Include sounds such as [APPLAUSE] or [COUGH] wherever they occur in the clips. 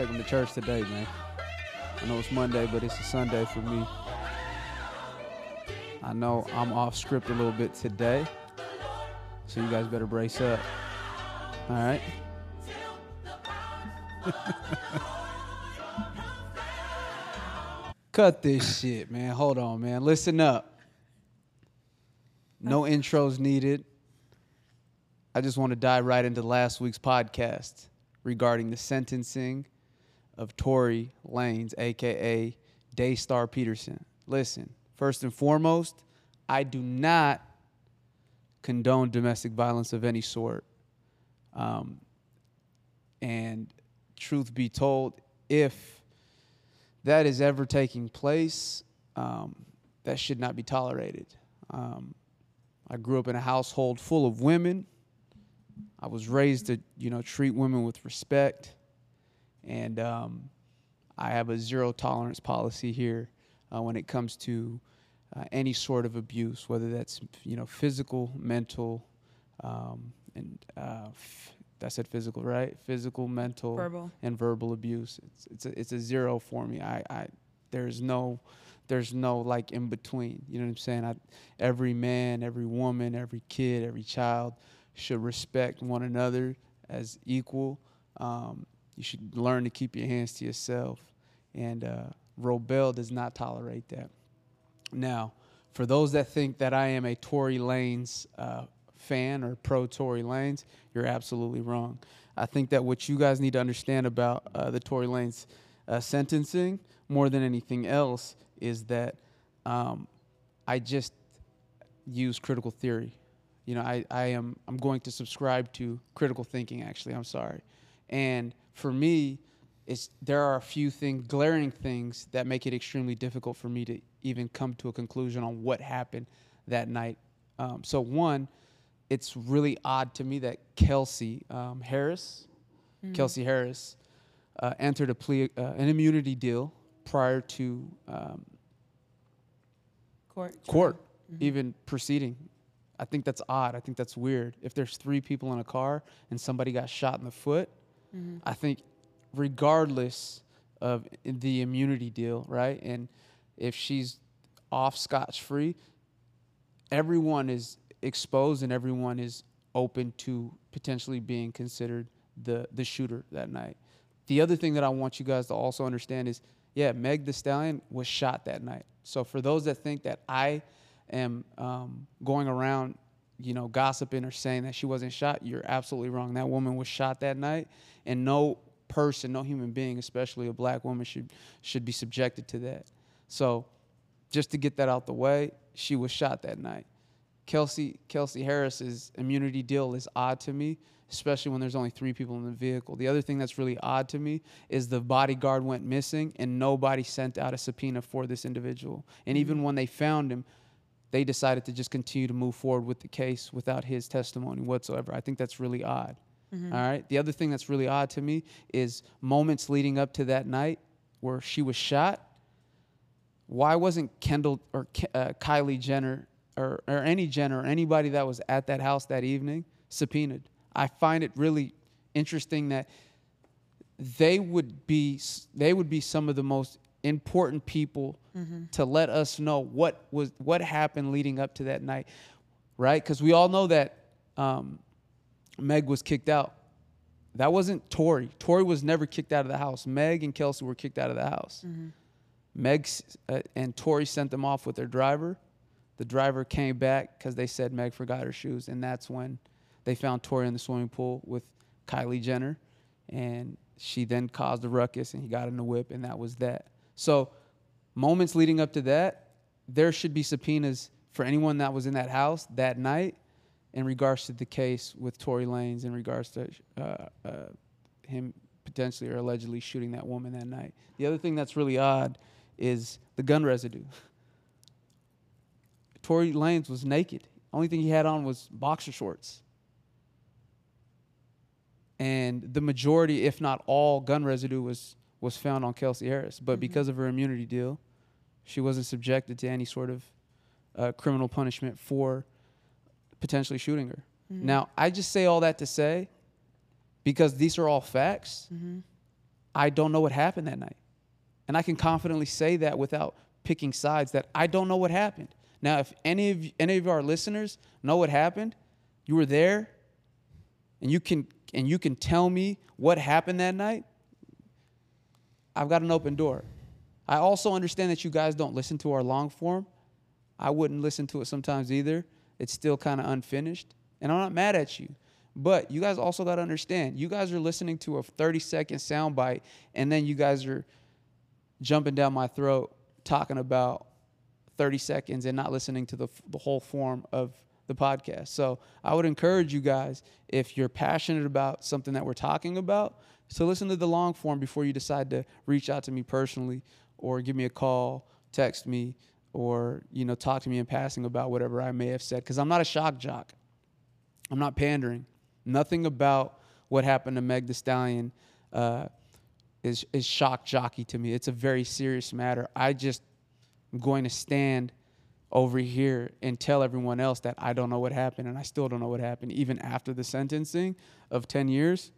take them to church today, man. I know it's Monday, but it's a Sunday for me. I know I'm off script a little bit today, so you guys better brace up. All right. [LAUGHS] Cut this shit, man. Hold on, man. Listen up. No intros needed. I just want to dive right into last week's podcast regarding the sentencing of Tory Lanez, aka Daystar Peterson. Listen, first and foremost, I do not condone domestic violence of any sort. Um, and truth be told, if that is ever taking place, um, that should not be tolerated. Um, I grew up in a household full of women. I was raised to, you know, treat women with respect, and um, I have a zero tolerance policy here uh, when it comes to uh, any sort of abuse, whether that's, you know, physical, mental, um, and uh, f- I said physical, right? Physical, mental, Verbal. and verbal abuse. It's it's a, it's a zero for me. I, I there's no there's no like in between. You know what I'm saying? I, every man, every woman, every kid, every child should respect one another as equal. Um, you should learn to keep your hands to yourself. And uh, Robel does not tolerate that. Now, for those that think that I am a Tory Lanez uh, fan or pro Tory Lanez, you're absolutely wrong. I think that what you guys need to understand about uh, the Tory Lanez uh, sentencing, more than anything else, is that um, I just use critical theory. You know, I, I am I'm going to subscribe to critical thinking. Actually, I'm sorry, and for me, it's there are a few things, glaring things that make it extremely difficult for me to even come to a conclusion on what happened that night. Um, so one, it's really odd to me that Kelsey um, Harris, Kelsey Harris, uh, entered a plea, uh, an immunity deal prior to um, Court. court even proceeding. I think that's odd. I think that's weird. If there's three people in a car and somebody got shot in the foot, I think regardless of the immunity deal, right? And if she's off scotch free, everyone is exposed and everyone is open to potentially being considered the the shooter that night. The other thing that I want you guys to also understand is, yeah, Meg Thee Stallion was shot that night. So for those that think that I am um, going around, you know, gossiping or saying that she wasn't shot, you're absolutely wrong. That woman was shot that night, and no person, no human being, especially a black woman, should should be subjected to that. So just to get that out the way, she was shot that night. Kelsey Kelsey Harris's immunity deal is odd to me, especially when there's only three people in the vehicle. The other thing that's really odd to me is the bodyguard went missing and nobody sent out a subpoena for this individual. And even mm-hmm. when they found him, they decided to just continue to move forward with the case without his testimony whatsoever. I think that's really odd. All right. The other thing that's really odd to me is moments leading up to that night where she was shot why wasn't Kendall or uh, Kylie Jenner or, or any Jenner or anybody that was at that house that evening subpoenaed? I find it really interesting that they would be they would be some of the most important people to let us know what was what happened leading up to that night, right? Because we all know that um, Meg was kicked out. That wasn't Tory. Tory was never kicked out of the house. Meg and Kelsey were kicked out of the house. Meg uh, and Tory sent them off with their driver. The driver came back because they said Meg forgot her shoes, and that's when they found Tory in the swimming pool with Kylie Jenner, and she then caused a ruckus, and he got in the whip, and that was that. So, moments leading up to that, there should be subpoenas for anyone that was in that house that night, in regards to the case with Tory Lanez, in regards to uh, uh, him potentially or allegedly shooting that woman that night. The other thing that's really odd is the gun residue. [LAUGHS] Tory Lanez was naked. Only thing he had on was boxer shorts. And the majority, if not all, gun residue was was found on Kelsey Harris. But mm-hmm. because of her immunity deal, she wasn't subjected to any sort of uh, criminal punishment for potentially shooting her. Mm-hmm. Now, I just say all that to say, because these are all facts, mm-hmm. I don't know what happened that night. And I can confidently say that without picking sides that I don't know what happened. Now, if any of any of our listeners know what happened, you were there and you can and you can tell me what happened that night, I've got an open door. I also understand that you guys don't listen to our long form. I wouldn't listen to it sometimes either. It's still kind of unfinished. And I'm not mad at you. But you guys also got to understand, you guys are listening to a 30 second soundbite, and then you guys are jumping down my throat talking about 30 seconds and not listening to the, the whole form of the podcast. So I would encourage you guys, if you're passionate about something that we're talking about, to listen to the long form before you decide to reach out to me personally or give me a call, text me, or you know talk to me in passing about whatever I may have said. Because I'm not a shock jock. I'm not pandering. Nothing about what happened to Meg Thee Stallion uh, is is shock jockey to me. It's a very serious matter. I just am going to stand over here and tell everyone else that I don't know what happened and I still don't know what happened, even after the sentencing of 10 years,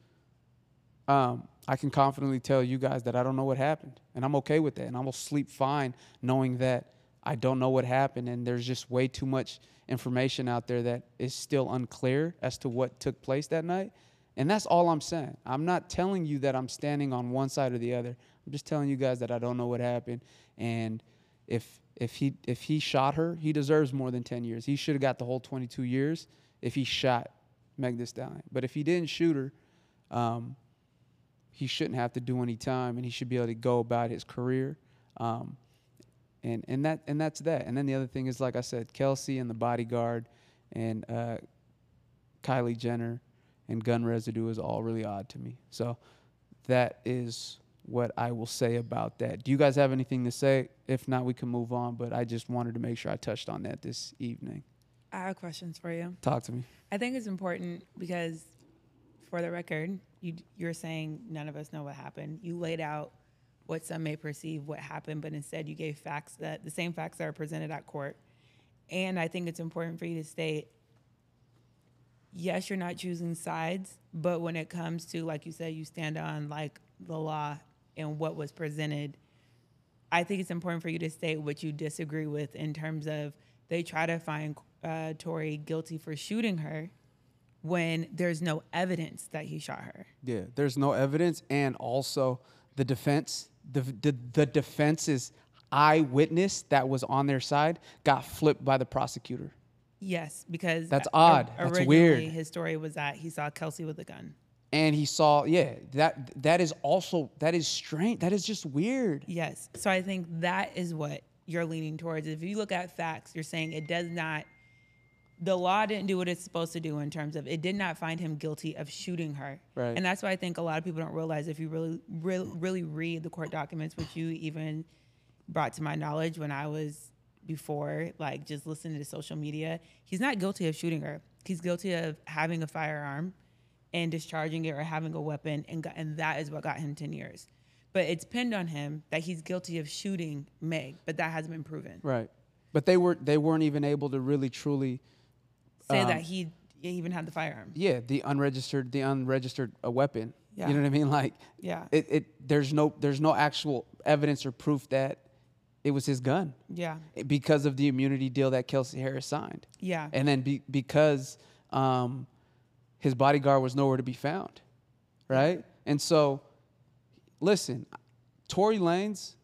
um, I can confidently tell you guys that I don't know what happened. And I'm okay with that. And I will sleep fine knowing that I don't know what happened and there's just way too much information out there that is still unclear as to what took place that night. And that's all I'm saying. I'm not telling you that I'm standing on one side or the other. I'm just telling you guys that I don't know what happened. And if if he if he shot her, he deserves more than 10 years. He should have got the whole 22 years if he shot Meg Thee Stallion. But if he didn't shoot her, um, he shouldn't have to do any time, and he should be able to go about his career. Um, and and that and that's that. And then the other thing is, like I said, Kelsey and the bodyguard, and uh, Kylie Jenner, and gun residue is all really odd to me. So that is what I will say about that. Do you guys have anything to say? If not, we can move on. But I just wanted to make sure I touched on that this evening. I have questions for you. Talk to me. I think it's important because, for the record, you you're saying none of us know what happened. You laid out what some may perceive what happened, but instead you gave facts that the same facts that are presented at court. And I think it's important for you to state yes, you're not choosing sides, but when it comes to, like you said, you stand on like the law and what was presented, I think it's important for you to state what you disagree with in terms of they try to find uh, Tory guilty for shooting her when there's no evidence that he shot her. Yeah, there's no evidence, and also the defense, the the, the defense's eyewitness that was on their side got flipped by the prosecutor. Yes, because That's odd. That's weird. His story was that he saw Kelsey with a gun. And he saw, yeah, that that is also that is strange. That is just weird. Yes. So I think that is what you're leaning towards. If you look at facts, you're saying it does not the law didn't do what it's supposed to do in terms of it did not find him guilty of shooting her. Right. And that's why I think a lot of people don't realize if you really really, really read the court documents, which you even brought to my knowledge when I was before, like just listening to social media, he's not guilty of shooting her. He's guilty of having a firearm and discharging it or having a weapon, and, got, and that is what got him 10 years. But it's pinned on him that he's guilty of shooting Meg, but that hasn't been proven. Right. But they were they weren't even able to really truly say um, that he even had the firearm. Yeah, the unregistered the unregistered a weapon. Yeah. You know what I mean? Like yeah. It, it there's no there's no actual evidence or proof that it was his gun. Yeah. Because of the immunity deal that Kelsey Harris signed. Yeah. And then be, because um, his bodyguard was nowhere to be found, right? And so, listen, Tory Lanez,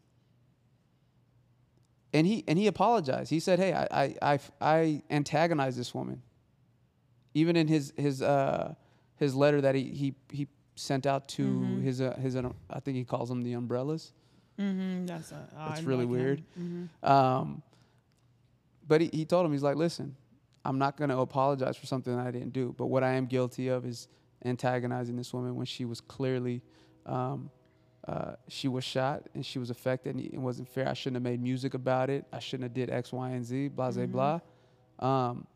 and he and he apologized. He said, "Hey, I I I, I antagonized this woman." Even in his his uh, his letter that he he he sent out to mm-hmm. his uh, his uh, I think he calls them the umbrellas. Mm-hmm. That's a, oh, that's really weird. Mm-hmm. Um, but he, he told him he's like, listen, I'm not going to apologize for something that I didn't do. But what I am guilty of is antagonizing this woman when she was clearly, um, uh, she was shot and she was affected and it wasn't fair. I shouldn't have made music about it. I shouldn't have did X, Y, and Z, blah, mm-hmm. blah. Um,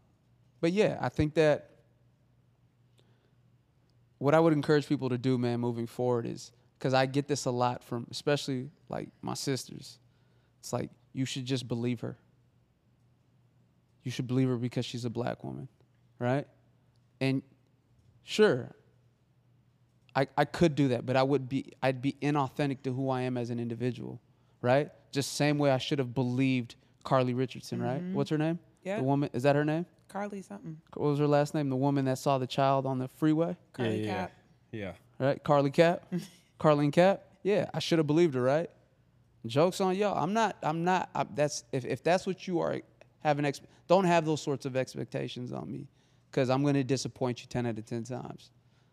but yeah, I think that what I would encourage people to do, man, moving forward is because I get this a lot from, especially like my sisters. It's like you should just believe her you should believe her because she's a black woman, right? And sure, I, I could do that, but I would be I'd be inauthentic to who I am as an individual, right? Just same way I should have believed Carly Richardson, right? Mm-hmm. What's her name? Yeah. The woman is that her name? Carly something. What was her last name? The woman that saw the child on the freeway, Carly yeah, Cap. yeah. right? Carly Cap, [LAUGHS] Carlene Cap. Yeah, I should have believed her, right? Jokes on y'all. I'm not. I'm not. I, that's if, if that's what you are having. Ex- don't have those sorts of expectations on me, because I'm going to disappoint you ten out of ten times.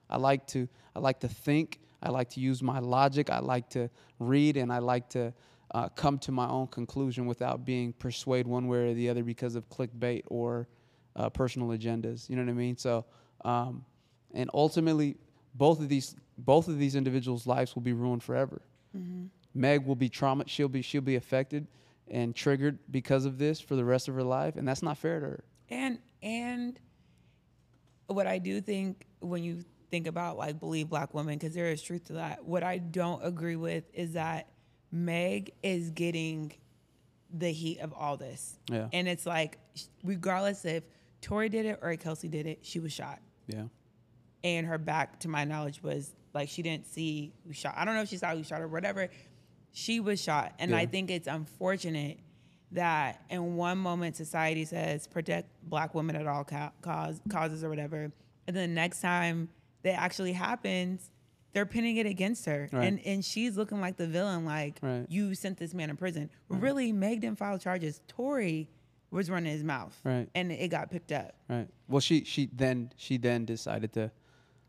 I like to. I like to think. I like to use my logic. I like to read, and I like to uh, come to my own conclusion without being persuaded one way or the other because of clickbait or uh, personal agendas. You know what I mean? So, um, and ultimately, both of these both of these individuals' lives will be ruined forever. Meg will be trauma. She'll be she'll be affected and triggered because of this for the rest of her life, and that's not fair to her. And and what I do think when you think about like believe black women, because there is truth to that. What I don't agree with is that Meg is getting the heat of all this. Yeah. And it's like, regardless if Tory did it or Kelsey did it, she was shot. Yeah. And her back, to my knowledge, was like she didn't see who shot. I don't know if she saw who shot her, whatever. She was shot. And I think it's unfortunate that in one moment society says protect black women at all ca- cause, causes or whatever. And then the next time that actually happens, they're pinning it against her. Right. And and she's looking like the villain, like Right. you sent this man in prison. Really, Meg didn't file charges. Tory was running his mouth. Right. And it got picked up. Right. Well, she she then she then decided to.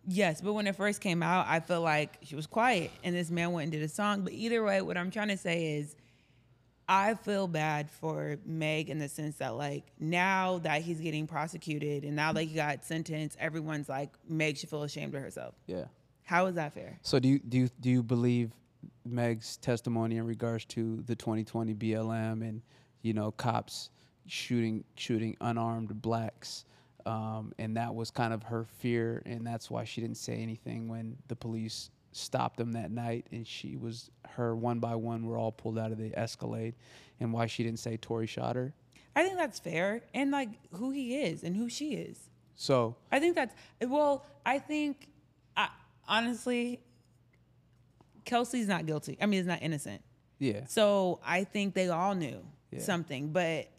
Yes, but when it first came out, I feel like she was quiet and this man went and did a song. But either way, what I'm trying to say is I feel bad for Meg in the sense that like now that he's getting prosecuted and now that he got sentenced, everyone's like Meg should feel ashamed of herself. Yeah. How is that fair? So do you do you, do you believe Meg's testimony in regards to the 2020 BLM and you know cops shooting shooting unarmed blacks, um, and that was kind of her fear, and that's why she didn't say anything when the police stopped them that night, and she was her one by one were all pulled out of the Escalade, and why she didn't say Tory shot her. I think that's fair and like who he is and who she is. So I think that's well. I think, I, honestly, Kelsey's not guilty. I mean, he's not innocent. yeah, So I think they all knew Yeah. something, but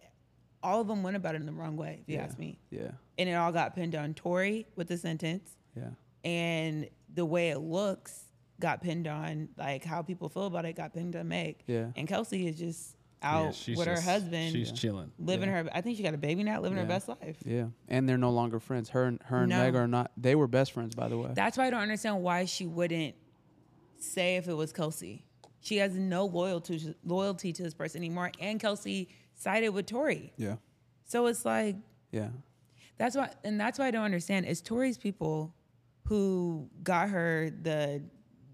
all of them went about it in the wrong way, if you yeah, ask me. yeah, And it all got pinned on Tory with the sentence, yeah, and the way it looks got pinned on like how people feel about it got pinned on Meg. Yeah. And Kelsey is just Yeah, out she's with her just- husband, She's chilling. living her. I think she got a baby now, living her best life. yeah, and they're no longer friends. Her and her and No. Meg are not. They were best friends, by the way. That's why I don't understand why she wouldn't say if it was Kelsey. She has no loyalty loyalty to this person anymore, and Kelsey sided with Tory. yeah, So it's like yeah. that's why, and that's why I don't understand. It's Tory's people who got her the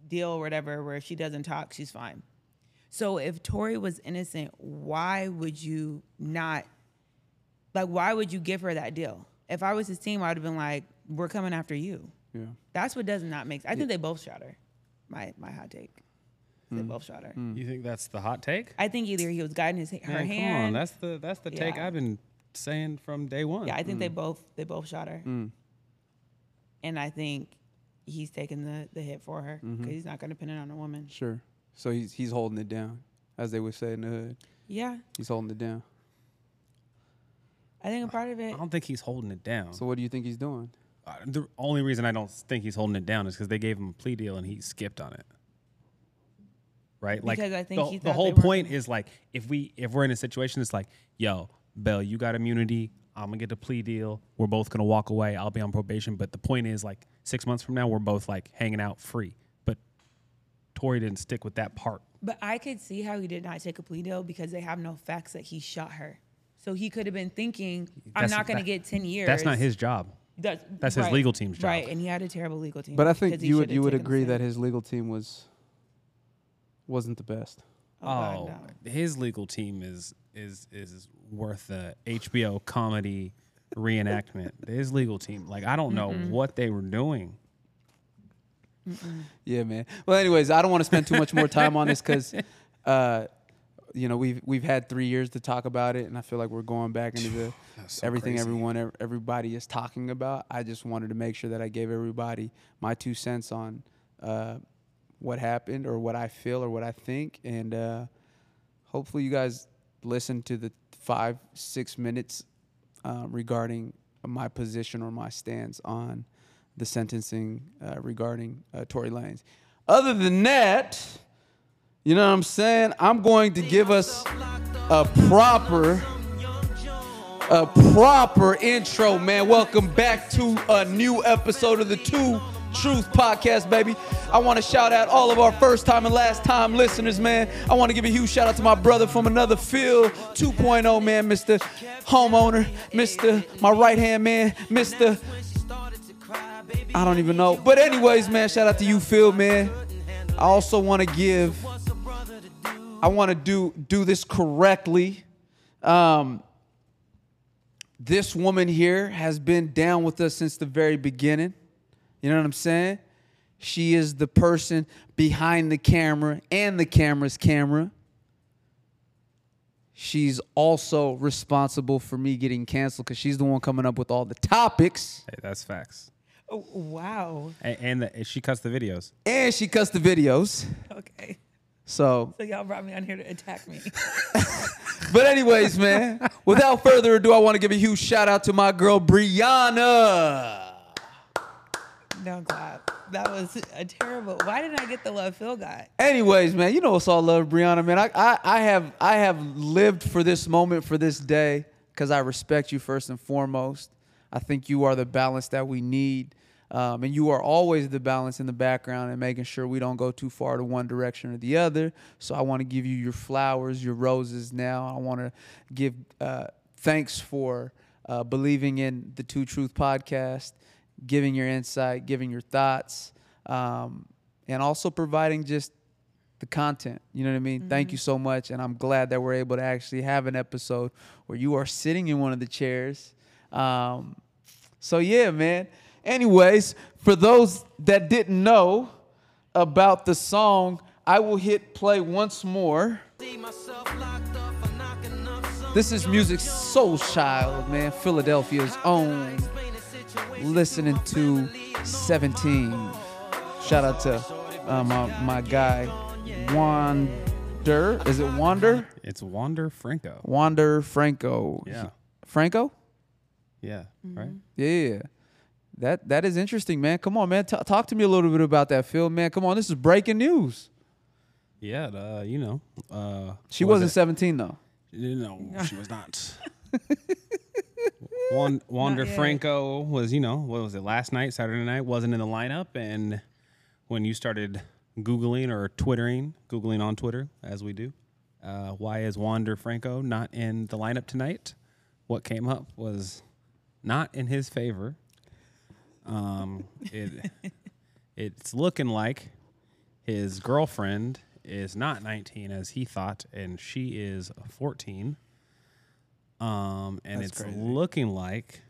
deal or whatever, where if she doesn't talk, she's fine. So if Tory was innocent, why would you not? Like, why would you give her that deal? If I was his team, I would have been like, "We're coming after you." Yeah. That's what does not make. I think they both shot her. My my hot take. They both shot her. You think that's the hot take? I think either he was guiding his her Man, hand. Come on, that's the that's the take Yeah. I've been saying from day one. yeah, I think they both they both shot her. Mm. And I think he's taking the the hit for her because Mm-hmm. he's not going to pin it on a woman. Sure. So he's he's holding it down, as they would say in the hood. Yeah, He's holding it down. I think a part of it. I don't think he's holding it down. So what do you think he's doing? Uh, the only reason I don't think he's holding it down is because they gave him a plea deal and he skipped on it. Right? Like Because I think the, he the whole they weren't point is like if we if we're in a situation it's like, yo, Bell, you got immunity. I'm gonna get the plea deal. We're both gonna walk away. I'll be on probation. But the point is like six months from now we're both like hanging out free. But Tory didn't stick with that part. But I could see how he did not take a plea deal because they have no facts that he shot her. So he could have been thinking, "I'm That's- not going to that- get ten years." That's not his job. That's, that's his legal team's job. Right, and he had a terrible legal team. But I think you would you would agree that his legal team was wasn't the best. Oh, Oh, no. his legal team is is is worth a HBO comedy reenactment. His legal team, like I don't know what they were doing. Yeah, man. Well, anyways, I don't want to spend too much more time on this because, [LAUGHS] uh, you know, we've we've had three years to talk about it, and I feel like we're going back into the [SIGHS] so everything crazy. everyone everybody is talking about. I just wanted to make sure that I gave everybody my two cents on uh, what happened or what I feel or what I think, and uh, hopefully you guys listen to the five six minutes uh, regarding my position or my stance on the sentencing uh, regarding uh, Tory Lanez. Other than that, you know what I'm saying? I'm going to give us a proper a proper intro, man. Welcome back to a new episode of the Two Truth Podcast, baby. I want to shout out all of our first time and last time listeners, man. I want to give a huge shout out to my brother from another field, 2.0, man, Mr. Homeowner, Mr. My right hand man, Mr. I don't even know. But, anyways, man, shout out to you, Phil, man. I also want to give, I want to do do this correctly. Um, this woman here has been down with us since the very beginning. You know what I'm saying? She is the person behind the camera and the camera's camera. She's also responsible for me getting canceled because she's the one coming up with all the topics. Hey, that's facts. Oh, wow. And, and the, she cuts the videos. And she cuts the videos. Okay. So, So y'all brought me on here to attack me. [LAUGHS] but anyways, man, without further ado, I want to give a huge shout out to my girl Brianna. Don't clap. That was a terrible. Why didn't I get the love Phil got? Anyways, man, you know it's all love, Brianna, man. I, I, I have I have lived for this moment, for this day, because I respect you first and foremost. I think you are the balance that we need. Um, and you are always the balance in the background and making sure we don't go too far to one direction or the other. So I want to give you your flowers, your roses now. I want to give uh, thanks for uh, believing in the Two Truth podcast, giving your insight, giving your thoughts, um, and also providing just the content. You know what I mean? Thank you so much. And I'm glad that we're able to actually have an episode where you are sitting in one of the chairs. Um, so, yeah, man. Anyways, for those that didn't know about the song, I will hit play once more. This is Musiq Soulchild, man. Philadelphia's own. Listening to 17. Shout out to uh, my, my guy, Wander. Is it Wander? It's Wander Franco. Wander Franco. Yeah. Franco? Yeah. Right? Yeah. That that is interesting, man. Come on, man. T- talk to me a little bit about that film, man. Come on, this is breaking news. Yeah. Uh, you know. Uh, She what was wasn't 17 though. No, she was not. [LAUGHS] Wan- Wander. Franco was, you know, what was it, last night, Saturday night, wasn't in the lineup. And when you started Googling or Twittering, Googling on Twitter, as we do, uh, why is Wander Franco not in the lineup tonight? What came up was not in his favor. Um, it, [LAUGHS] it's looking like his girlfriend is not 19 as he thought, and she is 14. Um, and That's it's crazy. looking like,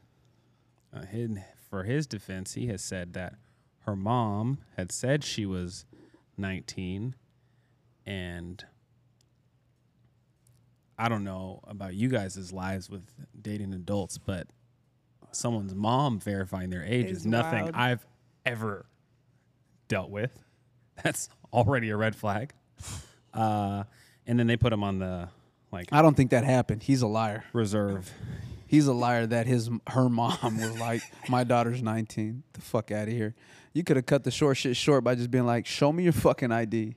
uh, his, for his defense, he has said that her mom had said she was 19, and I don't know about you guys' lives with dating adults, but someone's mom verifying their age is Is nothing wild. I've ever dealt with. [LAUGHS] That's already a red flag. Uh, and then they put him on the like I don't think that happened. He's a liar. reserve. He's a liar that his her mom was like, "My daughter's 19. The fuck out of here." You could have cut the short shit short by just being like, "Show me your fucking ID."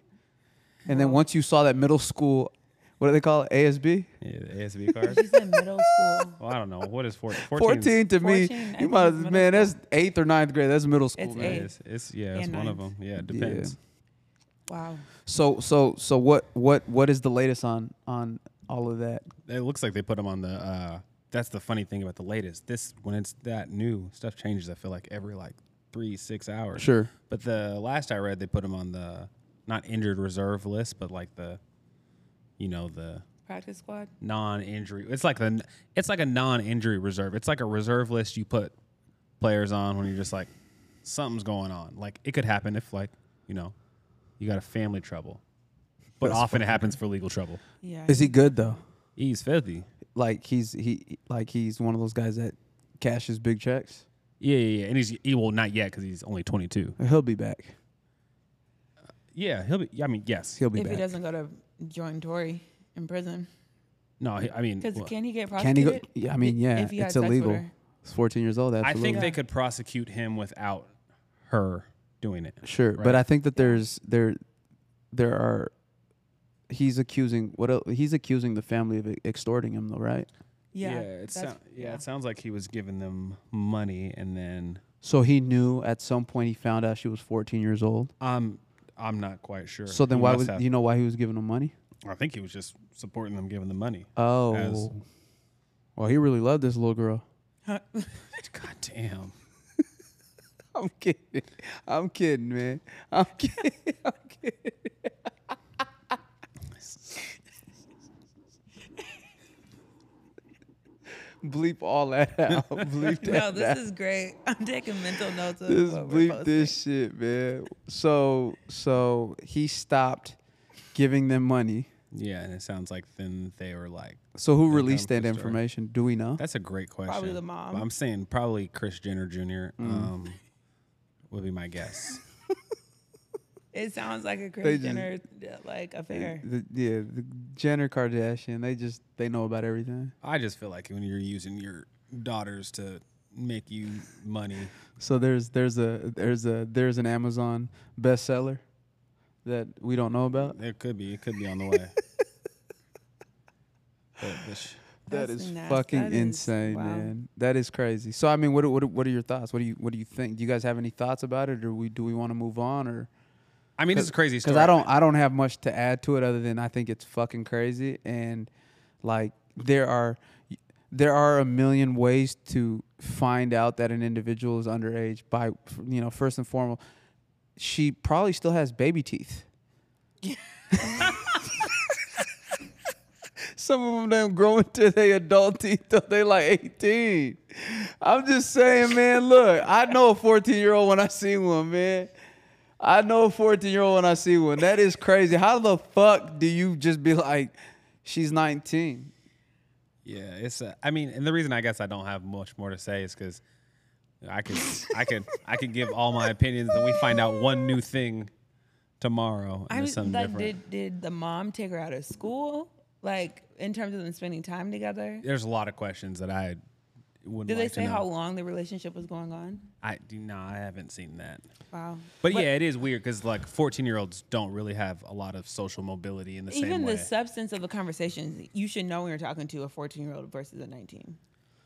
And then once you saw that middle school, what do they call it? ASB? Yeah, the ASB card. She's in middle school. well, I don't know what is 14. 14 14 to me. 14, I You think might it's middle man, that's eighth or ninth grade. That's middle school, It's man. eighth. It's, it's yeah, it's And one of them. Yeah, it depends. Wow. So so so what what what is the latest on on all of that? It looks like they put him on the. Uh, that's the funny thing about the latest. This when it's that new stuff changes. I feel like every like three six hours. Sure. But the last I read, they put him on the not injured reserve list, but like the, you know, the Practice squad. non-injury. It's like the it's like a non-injury reserve. It's like a reserve list you put players on when you're just like something's going on. Like it could happen if like you know you got a family trouble, but That's often it happens for legal trouble. Yeah. Is he good though? He's filthy. Like he's he like he's one of those guys that cashes big checks. Yeah, yeah, yeah. And he's he well not yet because he's only 22. He'll be back. Yeah, he'll be. I mean, yes. He'll be if back. he doesn't go to join Tory in prison, No, he- I mean, because well, can he get prosecuted? Can he prosecuted? go? Yeah, I mean, yeah, if he it's illegal. her? It's 14 years old. I think Yeah. they could prosecute him without her doing it. Sure, but? I think that there's there there are he's accusing what el- he's accusing the family of e- extorting him though, right? Yeah, it that's- sou- yeah, it sounds like he was giving them money, and then So he knew at some point he found out she was 14 years old. I'm I'm not quite sure. So then He why was have- you know why he was giving them money? I think he was just supporting them, giving them money. Oh. As- well, he really loved this little girl. [LAUGHS] God damn. [LAUGHS] I'm kidding. I'm kidding, man. I'm [LAUGHS] kidding. I'm kidding. Bleep all that out. [LAUGHS] Bleep [LAUGHS] that. no, this out. is great. [LAUGHS] I'm taking mental notes of Just what we're bleep this shit, man. So, so he stopped giving them money. Yeah, and it sounds like then they were like, So who released that information? Do we know? "That's a great question." Probably the mom. I'm saying probably Kris Jenner Jr. Mm. Um, would be my guess. It sounds like a They Kris just- Jenner like affair. The, yeah, the Jenner Kardashian. They just they know about everything. I just feel like when you're using your daughters to make you money, So there's there's a there's a there's an Amazon bestseller that we don't know about. it could be. It could be on the way. [LAUGHS] But That's is nasty. fucking That is- insane, wow. man. That is crazy. So I mean, what what what are your thoughts? What do you what do you think? Do you guys have any thoughts about it, or we do we want to move on, or I mean, it's a crazy story. because I don't I don't have much to add to it other than I think it's fucking crazy and like there are there are a million ways to find out that an individual is underage by you know first and foremost she probably still has baby teeth. [LAUGHS] Some of them don't grow into their adult teeth till they like 18. I'm just saying, man, look, I know a 14 year old when I see one, man. I know a 14 year old when I see one. That is crazy. How the fuck do you just be like, she's 19? Yeah, it's. Uh, I mean, and the reason I guess I don't have much more to say is because I could, I could, I could give all my opinions, and we find out one new thing tomorrow, and I it's was something like, different. did did the mom take her out of school? Like in terms of them spending time together? There's a lot of questions that I wouldn't. Did they like to say how long the relationship was going on? I do no, I haven't seen that. Wow. But, yeah, it is weird because like 14 year olds don't really have a lot of social mobility in the same Even the substance of the conversations, you should know when you're talking to a 14 year old versus a 19.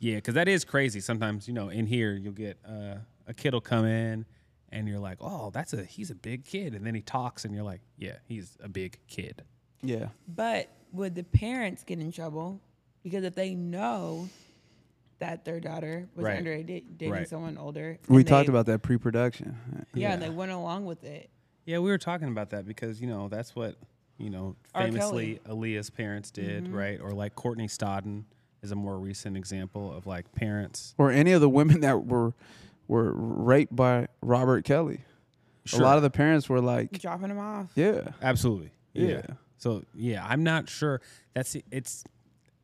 Yeah, because that is crazy. Sometimes you know, in here you'll get uh, a kid will come in, and you're like, "Oh, that's a he's a big kid," and then he talks, and you're like, "Yeah, he's a big kid." Yeah. But would the parents get in trouble? Because if they know that their daughter was Right. underage da- dating Right. someone older, We and talked about that pre production. yeah, and they went along with it. Yeah, we were talking about that because you know that's what you know famously Aaliyah's parents did, mm-hmm. right? Or like Courtney Stodden is a more recent example of like parents. Or any of the women that were were raped by Robert Kelly. Sure. A lot of the parents were like, Dropping them off. yeah. Absolutely. Yeah. Yeah. So yeah, I'm not sure. That's it's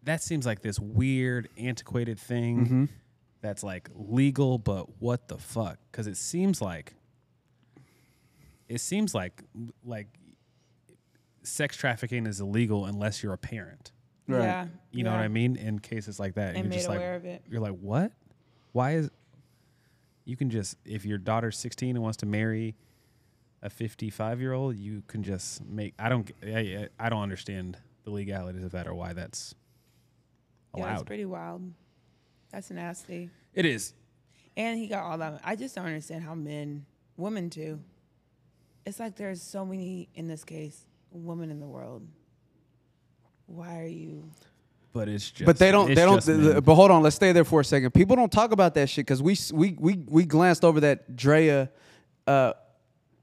that seems like this weird, antiquated thing Mm-hmm. that's like legal, but what the fuck? Because it seems like it seems like like sex trafficking is illegal unless you're a parent. Right. Yeah. You know what. I mean? In cases like that, And you're made just aware like of it. you're like, what? Why is you can just if your daughter's 16 and wants to marry a 55 year old, you can just make. I don't. I, I don't understand the legalities of that or why that's Yeah, it's pretty wild. That's nasty. it is. And he got all that. I just don't understand how men, women too. It's like there's so many in this case, women in the world. Why are you? But it's just. but they don't. They don't. th- men. but hold on. Let's stay there for a second. People don't talk about that shit because we we we we glanced over that Draya, uh,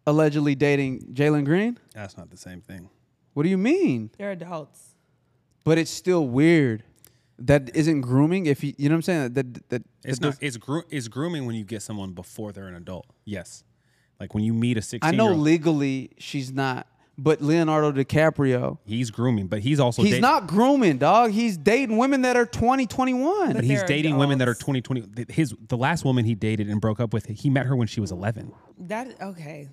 allegedly dating Jalen Green. That's not the same thing. What do you mean? They're adults. But it's still weird. That isn't grooming. If you you know what I'm saying. That that It's that not. It's gro- it's grooming when you get someone before they're an adult. Yes, like when you meet a 16. I know year old, legally she's not, but Leonardo DiCaprio. he's grooming, but he's also He's date- not grooming, dog. He's dating women that are 20, 21. But But he's they're dating women that are adults. 20, 20. His the last woman he dated and broke up with, he met her when she was 11. That okay.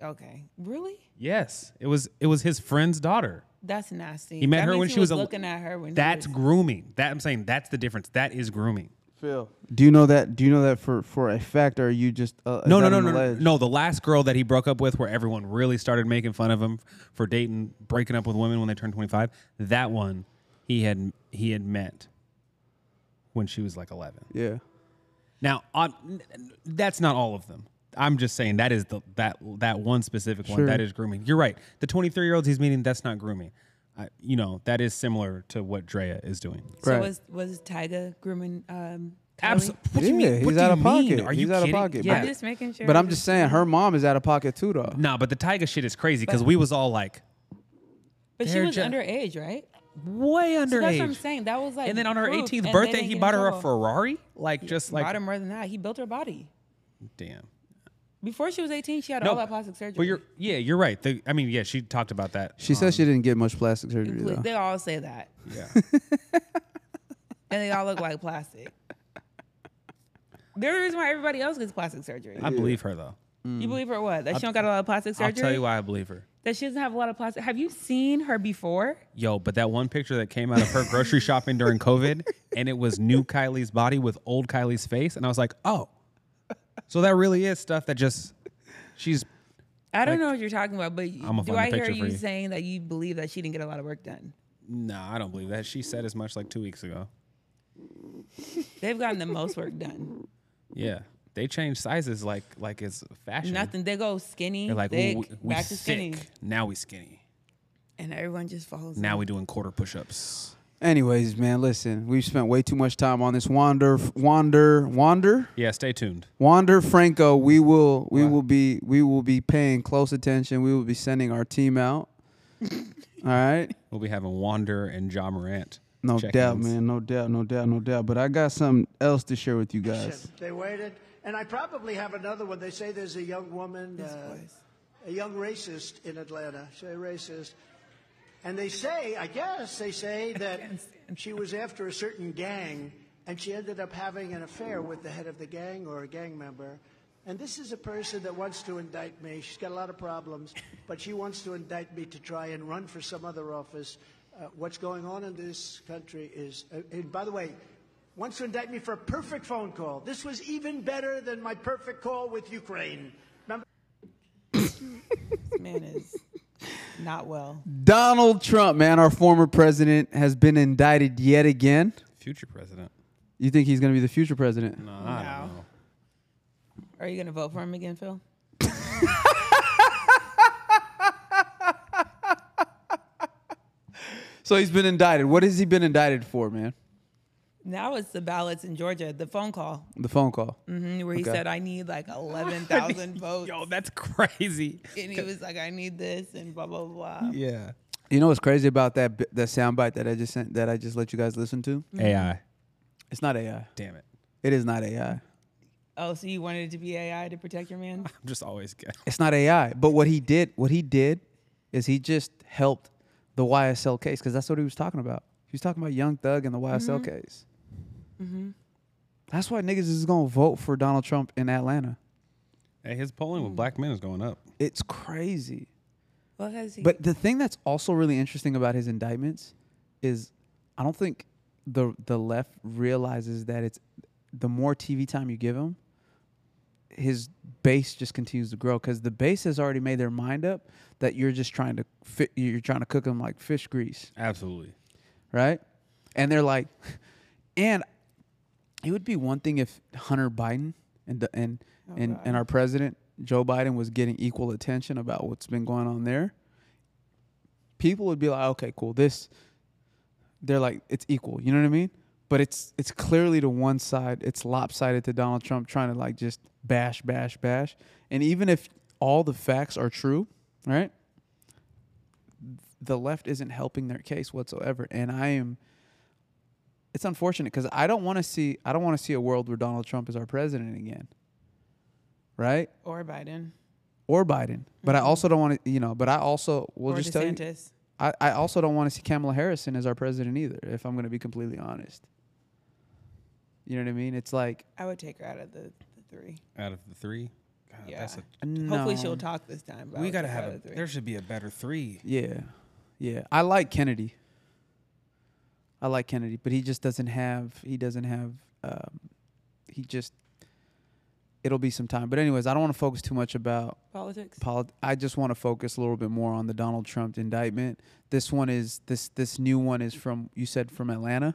Okay, really? Yes, it was it was his friend's daughter. That's nasty. He met That her when he she was a- looking at her when he That's was- grooming. That I'm saying that's the difference. That is grooming. Phil, do you know that? Do you know that for for a fact, or are you just uh, No, no, no, no, no, no. The last girl that he broke up with, where everyone really started making fun of him for dating, breaking up with women when they turned 25. That one, he had he had met when she was like 11. Yeah, Now, on that's not all of them. I'm just saying that is the that that one specific one Sure. that is grooming. You're right. The 23 year olds he's meeting, that's not grooming. I, you know, that is similar to what Draya is doing. So Right. was was Tyga grooming? Um, Kylie? Absolutely. What do you Yeah, he's out of pocket. Are He's you out of kidding? pocket, Yeah, but- I'm just making sure. but I'm just saying her mom is out of pocket too, though. Nah, but the Tyga shit is crazy because we was all like But she was ju- underage, right? way So underage. that's what I'm saying. That was like. and then on her 18th birthday, he bought her a. Ferrari. Like just like bought her more than that. He built her body. damn. Before she was 18, she had No, all that plastic surgery. But you're yeah, you're right. The, I mean, yeah, she talked about that. She says um, she didn't get much plastic surgery Inclu- though. They all say that, Yeah. [LAUGHS] and they all look like plastic. They're the reason why everybody else gets plastic surgery. I believe her though. You believe her what? That she don't got a lot of plastic surgery. I'll tell you why I believe her. That she doesn't have a lot of plastic. Have you seen her before? Yo, but that one picture that came out of her grocery [LAUGHS] shopping during COVID, and it was new Kylie's body with old Kylie's face, and I was like, oh, so that really is stuff that just she's I don't Like- know what you're talking about, but I'ma do I hear you you. saying that you believe that she didn't get a lot of work done? No, I don't believe that. She said as much like two weeks ago. They've gotten the most work done. Yeah, they changed sizes like like it's fashion. Nothing. They go skinny, They're like, thick, "Ooh, we, we back to skinny. Now we skinny. and everyone just follows. Now them. we doing quarter push-ups. Anyways, man, listen, we've spent way too much time on this. Wander, wander, wander, Yeah, stay tuned. wander, Franco. We will, we What? will be, we will be paying close attention. We will be sending our team out. [LAUGHS] All right, We'll be having Wander and Ja Morant. no check-ins. doubt, man, no doubt, no doubt, no doubt. But I got something else to share with you guys. They waited, and I probably have another one. They say there's a young woman, uh, a young racist in Atlanta. Say racist, and they say, I guess they say that she was after a certain gang, and she ended up having an affair with the head of the gang or a gang member. And this is a person that wants to indict me. She's got a lot of problems, but she wants to indict me to try and run for some other office. Uh, what's going on in this country is, uh, and by the way, wants to indict me for a perfect phone call. This was even better than my perfect call with Ukraine. Remember? [LAUGHS] This man is not well. Donald Trump, man, our former president, has been indicted yet again. Future president. You think he's going to be the future president? No, I No. don't know. Are you gonna vote for him again, Phil? [LAUGHS] So he's been indicted. What has he been indicted for, man? Now it's the ballots in Georgia, the phone call The phone call. mhm, where he Okay. said, "I need like [LAUGHS] eleven thousand votes," Yo, that's crazy. and he was like, "I need this," and blah blah blah. Yeah. You know what's crazy about that bi- that soundbite that I just sent that I just let you guys listen to? AI. It's not AI. Damn it. It is not AI. Oh, so you wanted it to be AI to protect your man? [LAUGHS] I'm just always good. It's not AI. But what he did, what he did, is he just helped the YSL case because that's what he was talking about. He was talking about Young Thug and the YSL case. Mm-hmm. That's why niggas is gonna vote for Donald Trump in Atlanta. Hey, his polling with mm. black men is going up. It's crazy. Well, has he? But the thing that's also really interesting about his indictments is I don't think the the left realizes that it's the more TV time you give him, his base just continues to grow because the base has already made their mind up that you're just trying to fit, you're trying to cook them like fish grease, Absolutely. right? And they're like, [LAUGHS] and it would be one thing if Hunter Biden and the, and oh, and, and our president Joe Biden was getting equal attention about what's been going on there. People would be like, okay, cool. This, they're like, it's equal. You know what I mean? But it's it's clearly to one side. It's lopsided to Donald Trump trying to like just bash, bash, bash. And even if all the facts are true, right? The left isn't helping their case whatsoever. And I am it's unfortunate because I don't want to see I don't want to see a world where Donald Trump is our president again. Right? or Biden Or Biden. But I mm-hmm. also don't want to you know, but I also will or just tell you DeSantis. I, I also don't want to see Kamala Harrison as our president either, if I'm gonna be completely honest. You know what I mean? It's like I would take her out of the, the three. Out of the three. God, Yeah. that's a, Hopefully No. she'll talk this time. but we gotta have out a. three. There should be a better three. Yeah, yeah. I like Kennedy. I like Kennedy, but he just doesn't have. He doesn't have. Um, he just. It'll be some time, but anyways, I don't want to focus too much about politics. polit- I just want to focus a little bit more on the Donald Trump indictment. This one is this this new one is from you said from Atlanta,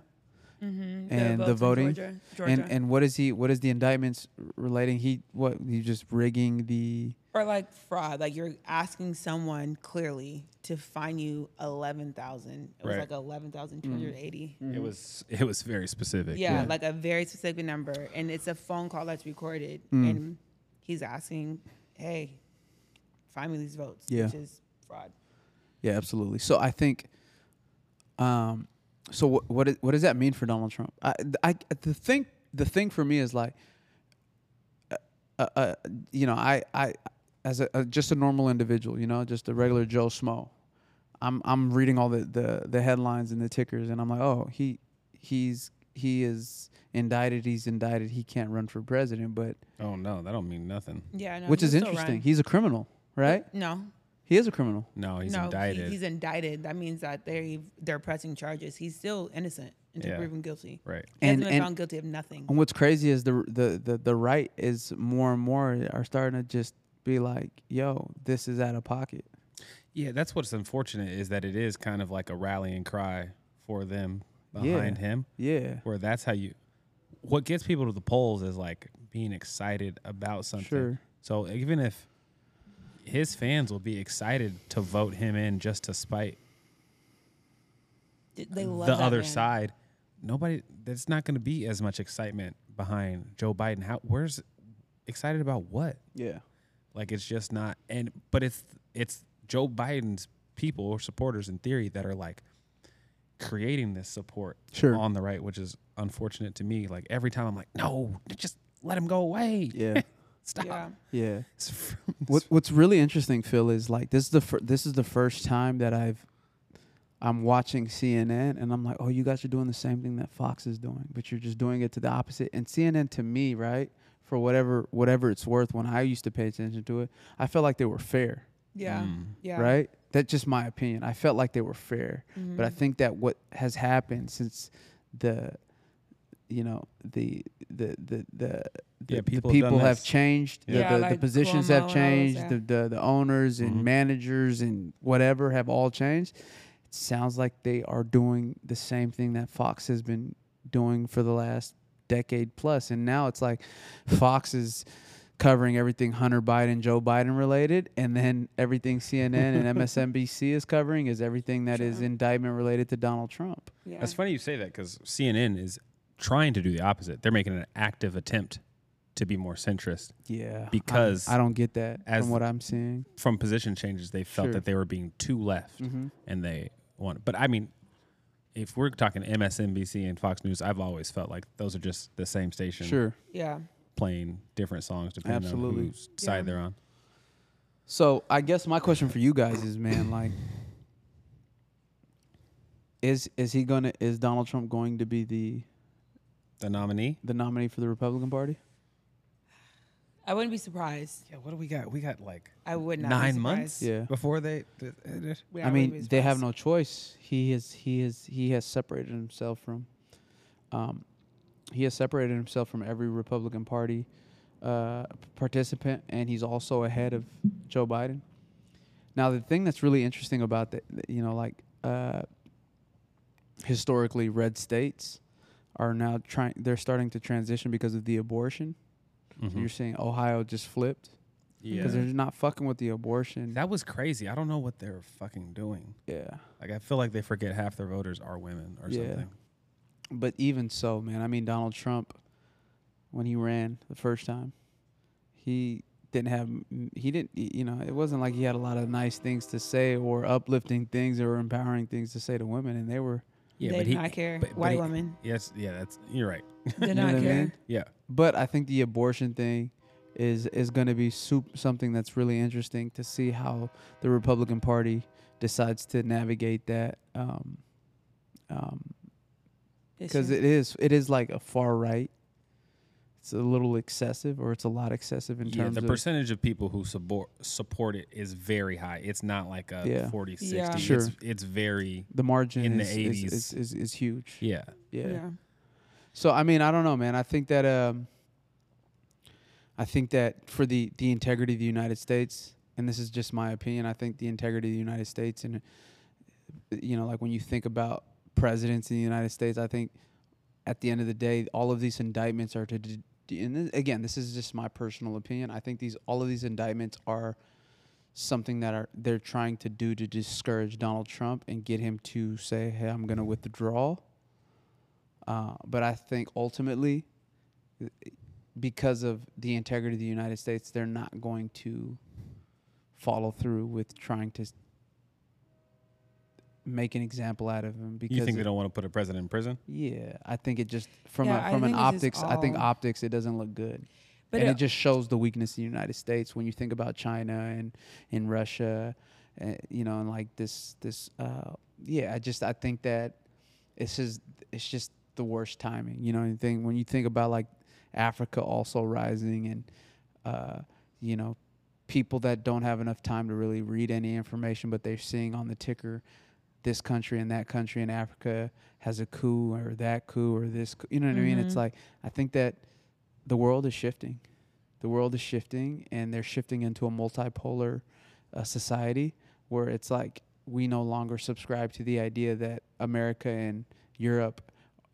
mm-hmm. and the in voting, Georgia, Georgia. and and what is he? What is the indictments relating? He what? He just rigging the or like fraud. Like you're asking someone clearly to find you eleven thousand. It was like eleven thousand two hundred eighty. It was. It was very specific. Yeah, Yeah. like a very specific number, and it's a phone call that's recorded, Mm. and he's asking, "Hey, find me these votes," Yeah. which is fraud. Yeah, absolutely. So I think, um, so what what, is, what does that mean for Donald Trump? I, I the thing the thing for me is like, uh, uh, uh, you know, I I as a, a just a normal individual, you know, just a regular Joe Smo, I'm I'm reading all the the the headlines and the tickers, and I'm like, oh, he he's he is indicted. He's indicted. He can't run for president, but Oh no, that don't mean nothing. Yeah, no, which is interesting. He's a criminal, right? no, He is a criminal. No, he's no, he- indicted. he's indicted. That means that they they're pressing charges. He's still innocent until Yeah. proven guilty. right. He And- hasn't been and- found guilty of nothing. And what's crazy is the the the the right is more and more are starting to just be like, "Yo, this is out of pocket." Yeah, that's what's unfortunate is that it is kind of like a rallying cry for them Yeah. behind him. Yeah, Where that's how you. What gets people to the polls is like being excited about something. Sure. So even if his fans will be excited to vote him in just to spite They love the other man. side, nobody. There's not going to be as much excitement behind Joe Biden. How? Where's excited about what? yeah, Like it's just not. And but it's it's Joe Biden's people or supporters in theory that are like creating this support Sure. on the right, which is unfortunate to me. Like every time I'm like, no, just let him go away. yeah, [LAUGHS] Stop. Yeah. yeah. What What's really interesting, Phil, is like this is the fir- this is the first time that I've I'm watching CNN and I'm like, oh, you guys are doing the same thing that Fox is doing, but you're just doing it to the opposite. And CNN to me, right, for whatever whatever it's worth, when I used to pay attention to it, I felt like they were fair. Yeah. Mm. Yeah. right? That's just my opinion. I felt like they were fair, but Mm-hmm. I think that what has happened since the, you know, the the the the, the, Yeah, the people people, have have this. changed. The, Yeah, the, like the positions Cuomo have all those, changed. yeah. The, the the owners and Mhm. managers and whatever have all changed. It sounds like they are doing the same thing that Fox has been doing for the last decade plus, and now it's like Fox is covering everything Hunter Biden, Joe Biden related, and then everything CNN and [LAUGHS] MSNBC is covering is everything that is Sure. indictment related to Donald Trump. Yeah. It's funny you say that because CNN is trying to do the opposite. They're making an active attempt to be more centrist. Yeah, I- Because I, don't get that as from what I'm seeing. From position changes, they felt Sure. that they were being too left, Mm-hmm. and they wanted. But I mean, if we're talking MSNBC and Fox News, I've always felt like those are just the same station, Sure. yeah. playing different songs depending Absolutely. on whose side they're on. So I guess my question for you guys is, man, like, is is he gonna is Donald Trump going to be the The nominee. the nominee for the Republican Party? I wouldn't be surprised. Yeah. What do we got? We got like I would not. nine surprised. months. Yeah. Before they. Yeah, I wouldn't be mean, they have surprised. no choice. He has he has he has separated himself from um he has separated himself from every Republican Party uh, participant, and he's also ahead of Joe Biden. Now, the thing that's really interesting about that, you know, like uh, historically, red states are now trying. They're starting to transition because of the abortion. Mhm. You're saying Ohio just flipped Yeah. because they're not fucking with the abortion. That was crazy. I don't know what they're fucking doing. yeah. Like I feel like they forget half their voters are women or Yeah. something. But even so, man, I mean Donald Trump when he ran the first time, he didn't have he didn't you know, it wasn't like he had a lot of nice things to say or uplifting things or empowering things to say to women and they were Yeah, they but did he not care. but- but White he- woman Yes, yeah, that's you're right. [LAUGHS] did You not what I care. mean? Yeah. but I think the abortion thing is is going to be soup, something that's really interesting to see how the Republican Party decides to navigate that um um because it is it is like a far right. It's a little excessive or it's a lot excessive in Yeah, terms the of percentage of people who support support it is very high. It's not like a Yeah. 40, 60. Yeah. Sure. It's, it's very the margin in the is, is, 80s. is, is, is huge. yeah. Yeah. So I mean, I don't know, man. I think that um, I think that for the the integrity of the United States, and this is just my opinion, I think the integrity of the United States, and you know, like when you think about presidents in the United States, I think at the end of the day, all of these indictments are to. d- And th- again, this is just my personal opinion. I think these all of these indictments are something that are they're trying to do to discourage Donald Trump and get him to say, "Hey, I'm going to withdraw." Uh, but I think ultimately, because of the integrity of the United States, they're not going to follow through with trying to make an example out of him. Because You think they don't want to put a president in prison? Yeah, I think it just from Yeah, a, I from an think it's just optics. I think optics it doesn't look good. But and it- it, just shows the weakness of the United States when you think about China and in Russia, uh, you know, and like this this uh, yeah. I just I think that it's just it's just the worst timing. You know, anything when you think about like Africa also rising and uh, you know people that don't have enough time to really read any information, but they're seeing on the ticker this country and that country in Africa has a coup or that coup or this. Coup. You know what I mean? It's Mhm. like I think that the world is shifting. The world is shifting, and they're shifting into a multipolar uh, society where it's like we no longer subscribe to the idea that America and Europe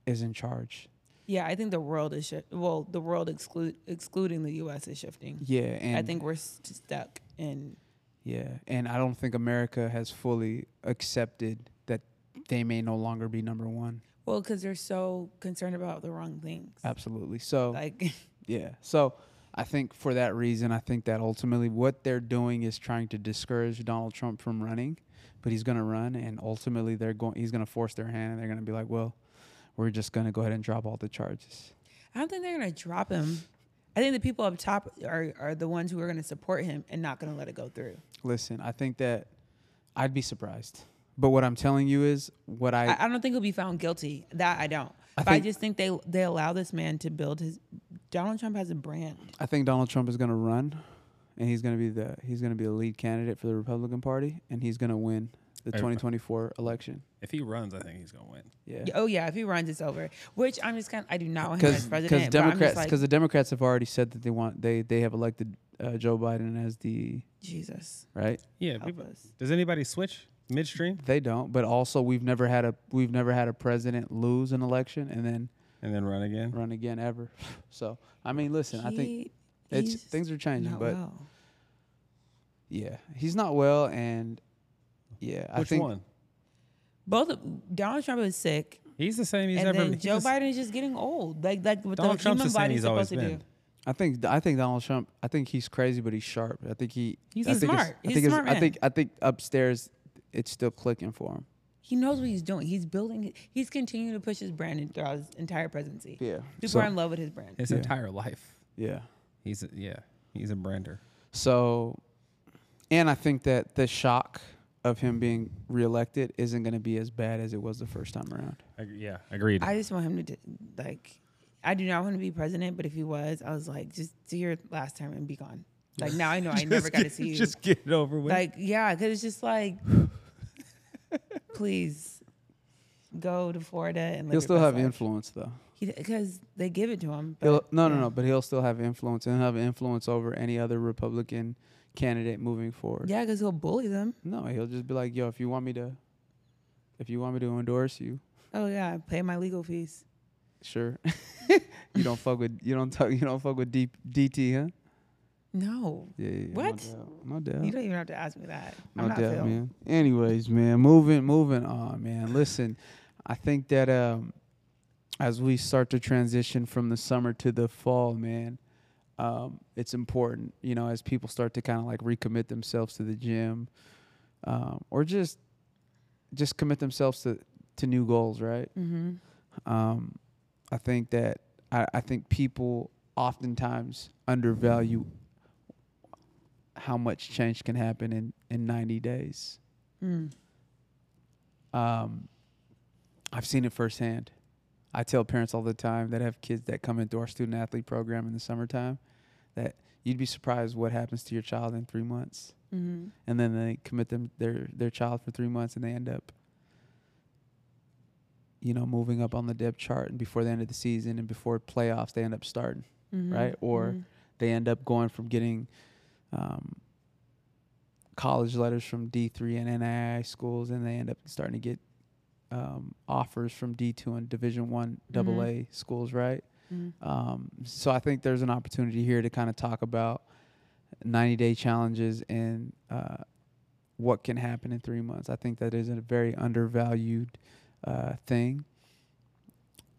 is in charge. Yeah, I think the world is shi- well, the world exclude excluding the U.S. is shifting. Yeah, and I think we're s- stuck in. Yeah, and I don't think America has fully accepted that they may no longer be number one. Well, because they're so concerned about the wrong things. Absolutely. So Like, [LAUGHS] Yeah. So I think for that reason, I think that ultimately what they're doing is trying to discourage Donald Trump from running, but he's going to run, and ultimately they're going. He's going to force their hand, and they're going to be like, "Well, we're just going to go ahead and drop all the charges." I don't think they're gonna drop him. I think the people up top are are the ones who are gonna support him and not gonna let it go through. Listen, I think that I'd be surprised, but what I'm telling you is what I, I, I don't think he'll be found guilty. That I don't. I but I just think they they allow this man to build his. Donald Trump has a brand. I think Donald Trump is going to run, and he's going to be the he's going to be the lead candidate for the Republican Party, and he's going to win the 2024 election. If he runs, I think he's gonna win. Yeah. Oh yeah, if he runs, it's over. Which I'm just kind. I do not want him as president. but I'm just Democrats like, because the Democrats have already said that they want they they have elected uh, Joe Biden as the Jesus, right. Yeah. help people- us. does anybody switch midstream They don't, but also we've never had a we've never had a president lose an election and then and then run again? run again ever. [LAUGHS] So I mean, listen, I think it's things are changing, not but well. yeah, he's not well, and yeah, I Which think one? both of- Donald Trump is sick, He's the same. He's and ever. then he's Joe the Biden is just getting old. Like like what Donald the Trump's human the same body's he's always supposed to been. do. I think I think Donald Trump. I think he's crazy, but he's sharp. I think he. He's I think it's- smart. I He's think a it's- smart I man. think I think upstairs, it's still clicking for him. He knows what he's doing. He's building. He's continuing to push his brand in- throughout his entire presidency. Yeah. People So- are in love with his brand. his Yeah. entire life. Yeah. He's a, yeah. He's a brander. So, and I think that the shock of him being reelected isn't going to be as bad as it was the first time around. Ag- yeah. Agreed. I just want him to d- like. I do not want to be president, but if he was, I was like, just do your last term and be gone. Like now I know I [LAUGHS] never got to see you. Just get it over with. like yeah, because it's just like, [LAUGHS] please go to Florida and live He'll still have life. influence though. because they give it to him. But, no, no, yeah. no. But he'll still have influence and he'll have influence over any other Republican candidate moving forward. Yeah, because he'll bully them. No, he'll just be like, "Yo, if you want me to, if you want me to endorse you, Oh yeah, pay my legal fees. sure." [LAUGHS] you don't fuck with you don't talk you don't fuck with D, DT, huh? No, Yeah. yeah, What? No doubt. No doubt. you don't even have to ask me that. No I'm not doubt, Phil. man. Anyways, man, moving moving on, man. Listen, I think that um as we start to transition from the summer to the fall, man, um, it's important, you know, as people start to kind of like recommit themselves to the gym, um, or just just commit themselves to to new goals, right? Mm-hmm. Um, I think that I, I think people oftentimes undervalue how much change can happen in, in 90 days. Mm. Um, I've seen it firsthand. I tell parents all the time that have kids that come into our student athlete program in the summertime that you'd be surprised what happens to your child in three months. Mm-hmm. And then they commit them their their child for three months and they end up you know, moving up on the depth chart and before the end of the season and before playoffs they end up starting. Mm-hmm. Right? Or Mhm. They end up going from getting um, college letters from D three and NII schools and they end up starting to get um, offers from D two and Division one double Mhm. A schools, right? Mhm. Um, so I think there's an opportunity here to kind of talk about 90 day challenges and uh, what can happen in three months. I think that is a very undervalued uh, thing.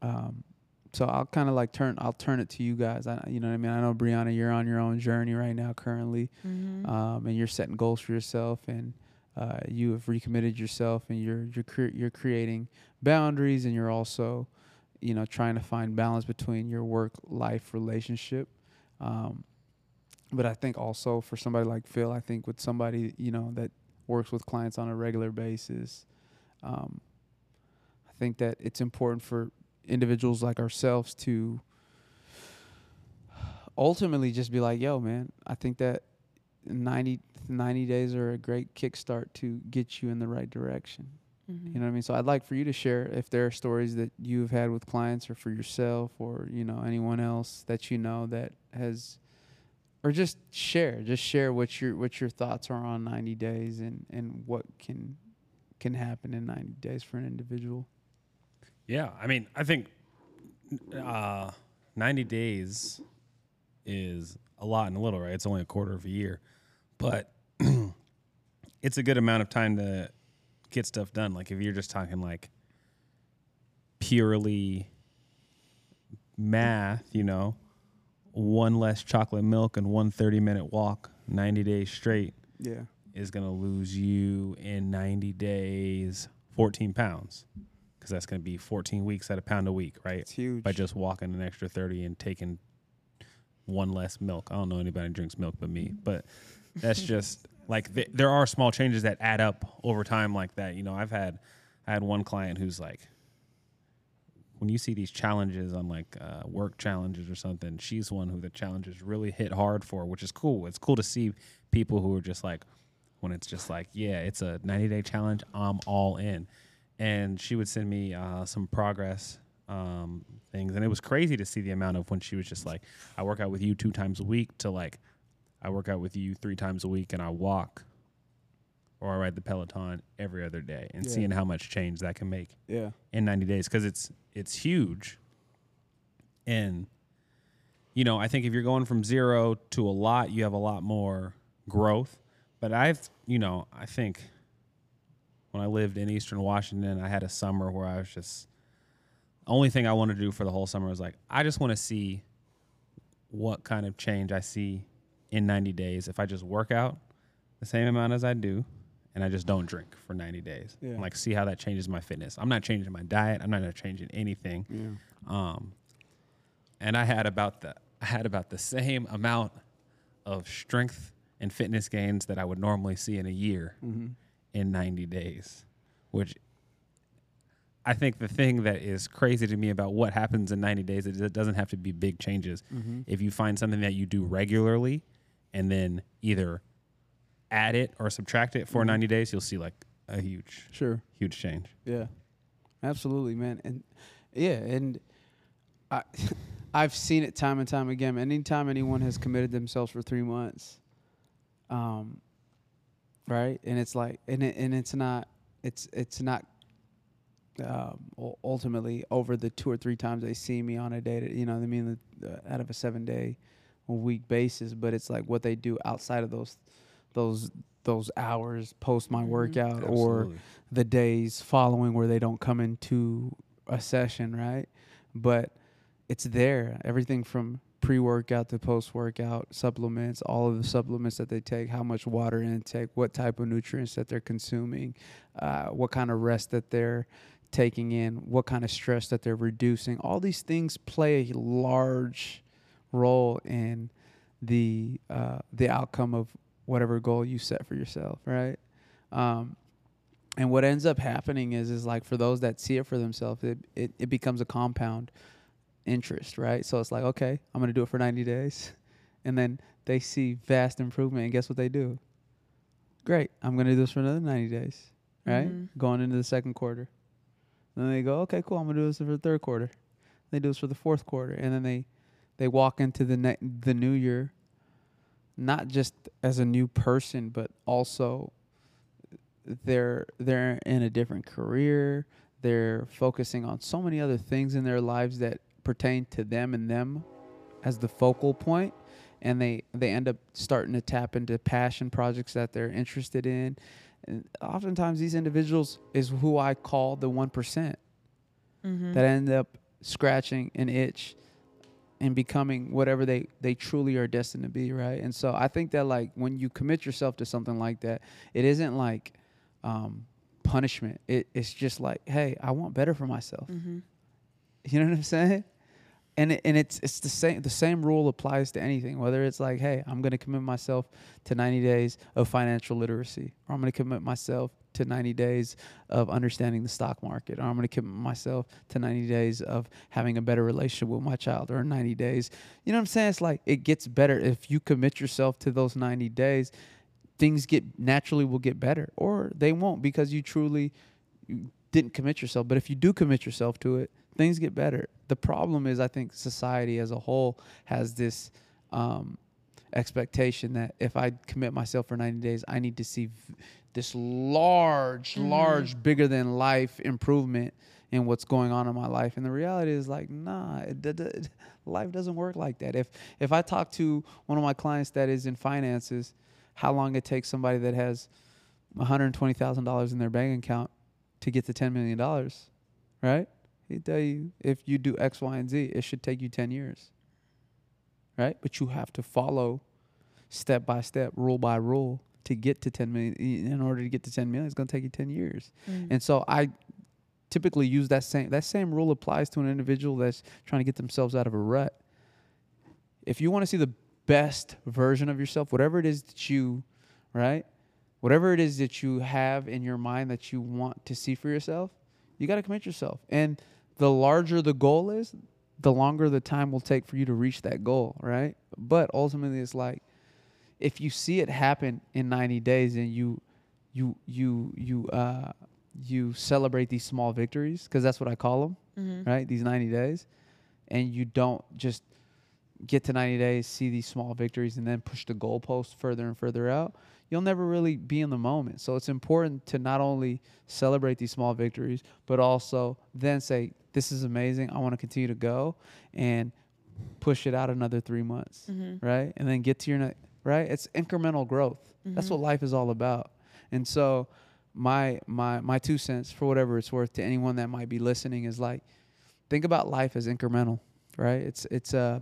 Um, so I'll kind of like turn I'll turn it to you guys. I, you know what I mean? I know Brianna, you're on your own journey right now currently, Mhm. um, and you're setting goals for yourself, and uh, you have recommitted yourself, and you're you're cre- you're creating boundaries, and you're also, you know, trying to find balance between your work life relationship. Um, but I think also for somebody like Phil, I think with somebody you know that works with clients on a regular basis, um, I think that it's important for individuals like ourselves to ultimately just be like, yo, man, I think that 90, 90 days are a great kickstart to get you in the right direction. Mhm. You know what I mean? So I'd like for you to share if there are stories that you've had with clients or for yourself or, you know, anyone else that you know that has or just share, just share what your what your thoughts are on 90 days and and what can can happen in 90 days for an individual. Yeah, I mean, I think uh, 90 days is a lot and a little, right? It's only a quarter of a year, but [CLEARS THROAT] it's a good amount of time to get stuff done. Like if you're just talking like purely math, you know, one less chocolate milk and one 30 minute walk, 90 days straight Yeah. is going to lose you in 90 days 14 pounds because that's going to be 14 weeks at a pound a week, right? It's huge. By just walking an extra 30 and taking one less milk. I don't know anybody who drinks milk but me, but that's just like th- there are small changes that add up over time like that. You know, I've had I had one client who's like when you see these challenges on like uh, work challenges or something, she's one who the challenges really hit hard for, which is cool. It's cool to see people who are just like, when it's just like, yeah, it's a 90 day challenge, I'm all in. And she would send me uh, some progress um, things. And it was crazy to see the amount of when she was just like, I work out with you two times a week to like, I work out with you three times a week and I walk or I ride the Peloton every other day and Yeah. seeing how much change that can make Yeah. in 90 days because it's it's huge and you know i think if you're going from zero to a lot you have a lot more growth but i've you know i think when i lived in eastern washington i had a summer where i was just the only thing i wanted to do for the whole summer was like i just want to see what kind of change i see in 90 days if i just work out the same amount as i do and i just don't drink for 90 days Yeah. and like see how that changes my fitness i'm not changing my diet i'm not changing anything Yeah. um, and I had about the I had about the same amount of strength and fitness gains that I would normally see in a year in 90 days, which I think the thing that is crazy to me about what happens in 90 days is it doesn't have to be big changes. If you find something that you do regularly and then either add it or subtract it for 90 days, you'll see like a huge, Sure. huge change. Yeah, absolutely, man. And yeah, and I, [LAUGHS] I've seen it time and time again. Anytime anyone has committed themselves for three months, um, right, and it's like, and it, and it's not, it's it's not. Um, ultimately, over the two or three times they see me on a day, to, you know, what I mean, the, the, out of a seven day, a week basis, but it's like what they do outside of those, those those hours post my workout or the days following where they don't come into a session, right? But it's there. Everything from pre workout to post workout, supplements, all of the supplements that they take, how much water intake, what type of nutrients that they're consuming, uh, what kind of rest that they're taking in, what kind of stress that they're reducing. All these things play a large role in the uh, the outcome of whatever goal you set for yourself, right? Um, and what ends up happening is is like for those that see it for themselves, it, it, it becomes a compound interest, right? So it's like, okay, I'm gonna do it for 90 days, [LAUGHS] and then they see vast improvement, and guess what they do? Great, I'm gonna do this for another 90 days, right? Mhm. Going into the second quarter. Then they go, okay, cool, I'm gonna do this for the third quarter. They do this for the fourth quarter, and then they they walk into the ne- the new year, not just as a new person, but also they're they're in a different career. They're focusing on so many other things in their lives that pertain to them and them as the focal point and they they end up starting to tap into passion projects that they're interested in and oftentimes these individuals is who I call the 1% mm-hmm. that end up scratching an itch and becoming whatever they they truly are destined to be right? And so i think that like when you commit yourself to something like that it isn't like um punishment. It, it's just like hey i want better for myself. Mm-hmm. you know what i'm saying and it, and it's it's the same the same rule applies to anything whether it's like hey i'm going to commit myself to 90 days of financial literacy or i'm going to commit myself to 90 days of understanding the stock market or i'm going to commit myself to 90 days of having a better relationship with my child or 90 days you know what i'm saying? It's like it gets better. If you commit yourself to those 90 days things get naturally will get better or they won't because you truly didn't commit yourself. But if you do commit yourself to it things get better. The problem is i think society as a whole has this um, expectation that if i commit myself for 90 days i need to see v- this large large bigger than life improvement in what's going on in my life. And the reality is like nah it, d- d- life doesn't work like that. If if i talk to one of my clients that is in finances how long it takes somebody that has $120000 in their bank account to get to $10 million right he'd tell you if you do x y and z it should take you 10 years. Right? But you have to follow step by step rule by rule to get to 10 million. In order to get to 10 million it's going to take you 10 years. Mm. And so i typically use that same that same rule applies to an individual that's trying to get themselves out of a rut. If you want to see the best version of yourself whatever it is that you right? Whatever it is that you have in your mind that you want to see for yourself you got to commit yourself. And the larger the goal is the longer the time will take for you to reach that goal right but ultimately it's like if you see it happen in 90 days and you you you you uh you celebrate these small victories because that's what I call them, Mm-hmm. right? These 90 days, and you don't just get to 90 days, see these small victories, and then push the goalpost further and further out. You'll never really be in the moment. So it's important to not only celebrate these small victories, but also then say, "This is amazing. I want to continue to go," and push it out another three months, Mm-hmm. right? And then get to your next, right. It's incremental growth. That's what life is all about. And so my my my two cents for whatever it's worth to anyone that might be listening is like think about life as incremental, right? It's it's uh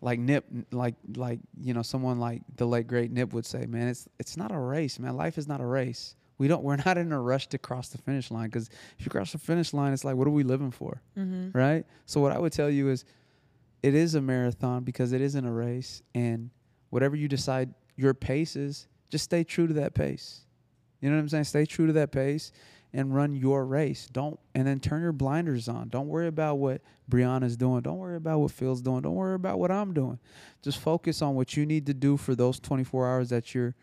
like Nip like like you know someone like the late great Nip would say, man, it's it's not a race, man. Life is not a race. We don't we're not in a rush to cross the finish line cuz if you cross the finish line, it's like what are we living for? Mm-hmm. right? So what I would tell you is it is a marathon because it isn't a race and whatever you decide your pace is, just stay true to that pace. You know what I'm saying? Stay true to that pace and run your race. Don't and then turn your blinders on. Don't worry about what Brianna's doing. Don't worry about what Phil's doing. Don't worry about what I'm doing. Just focus on what you need to do for those 24 hours that you're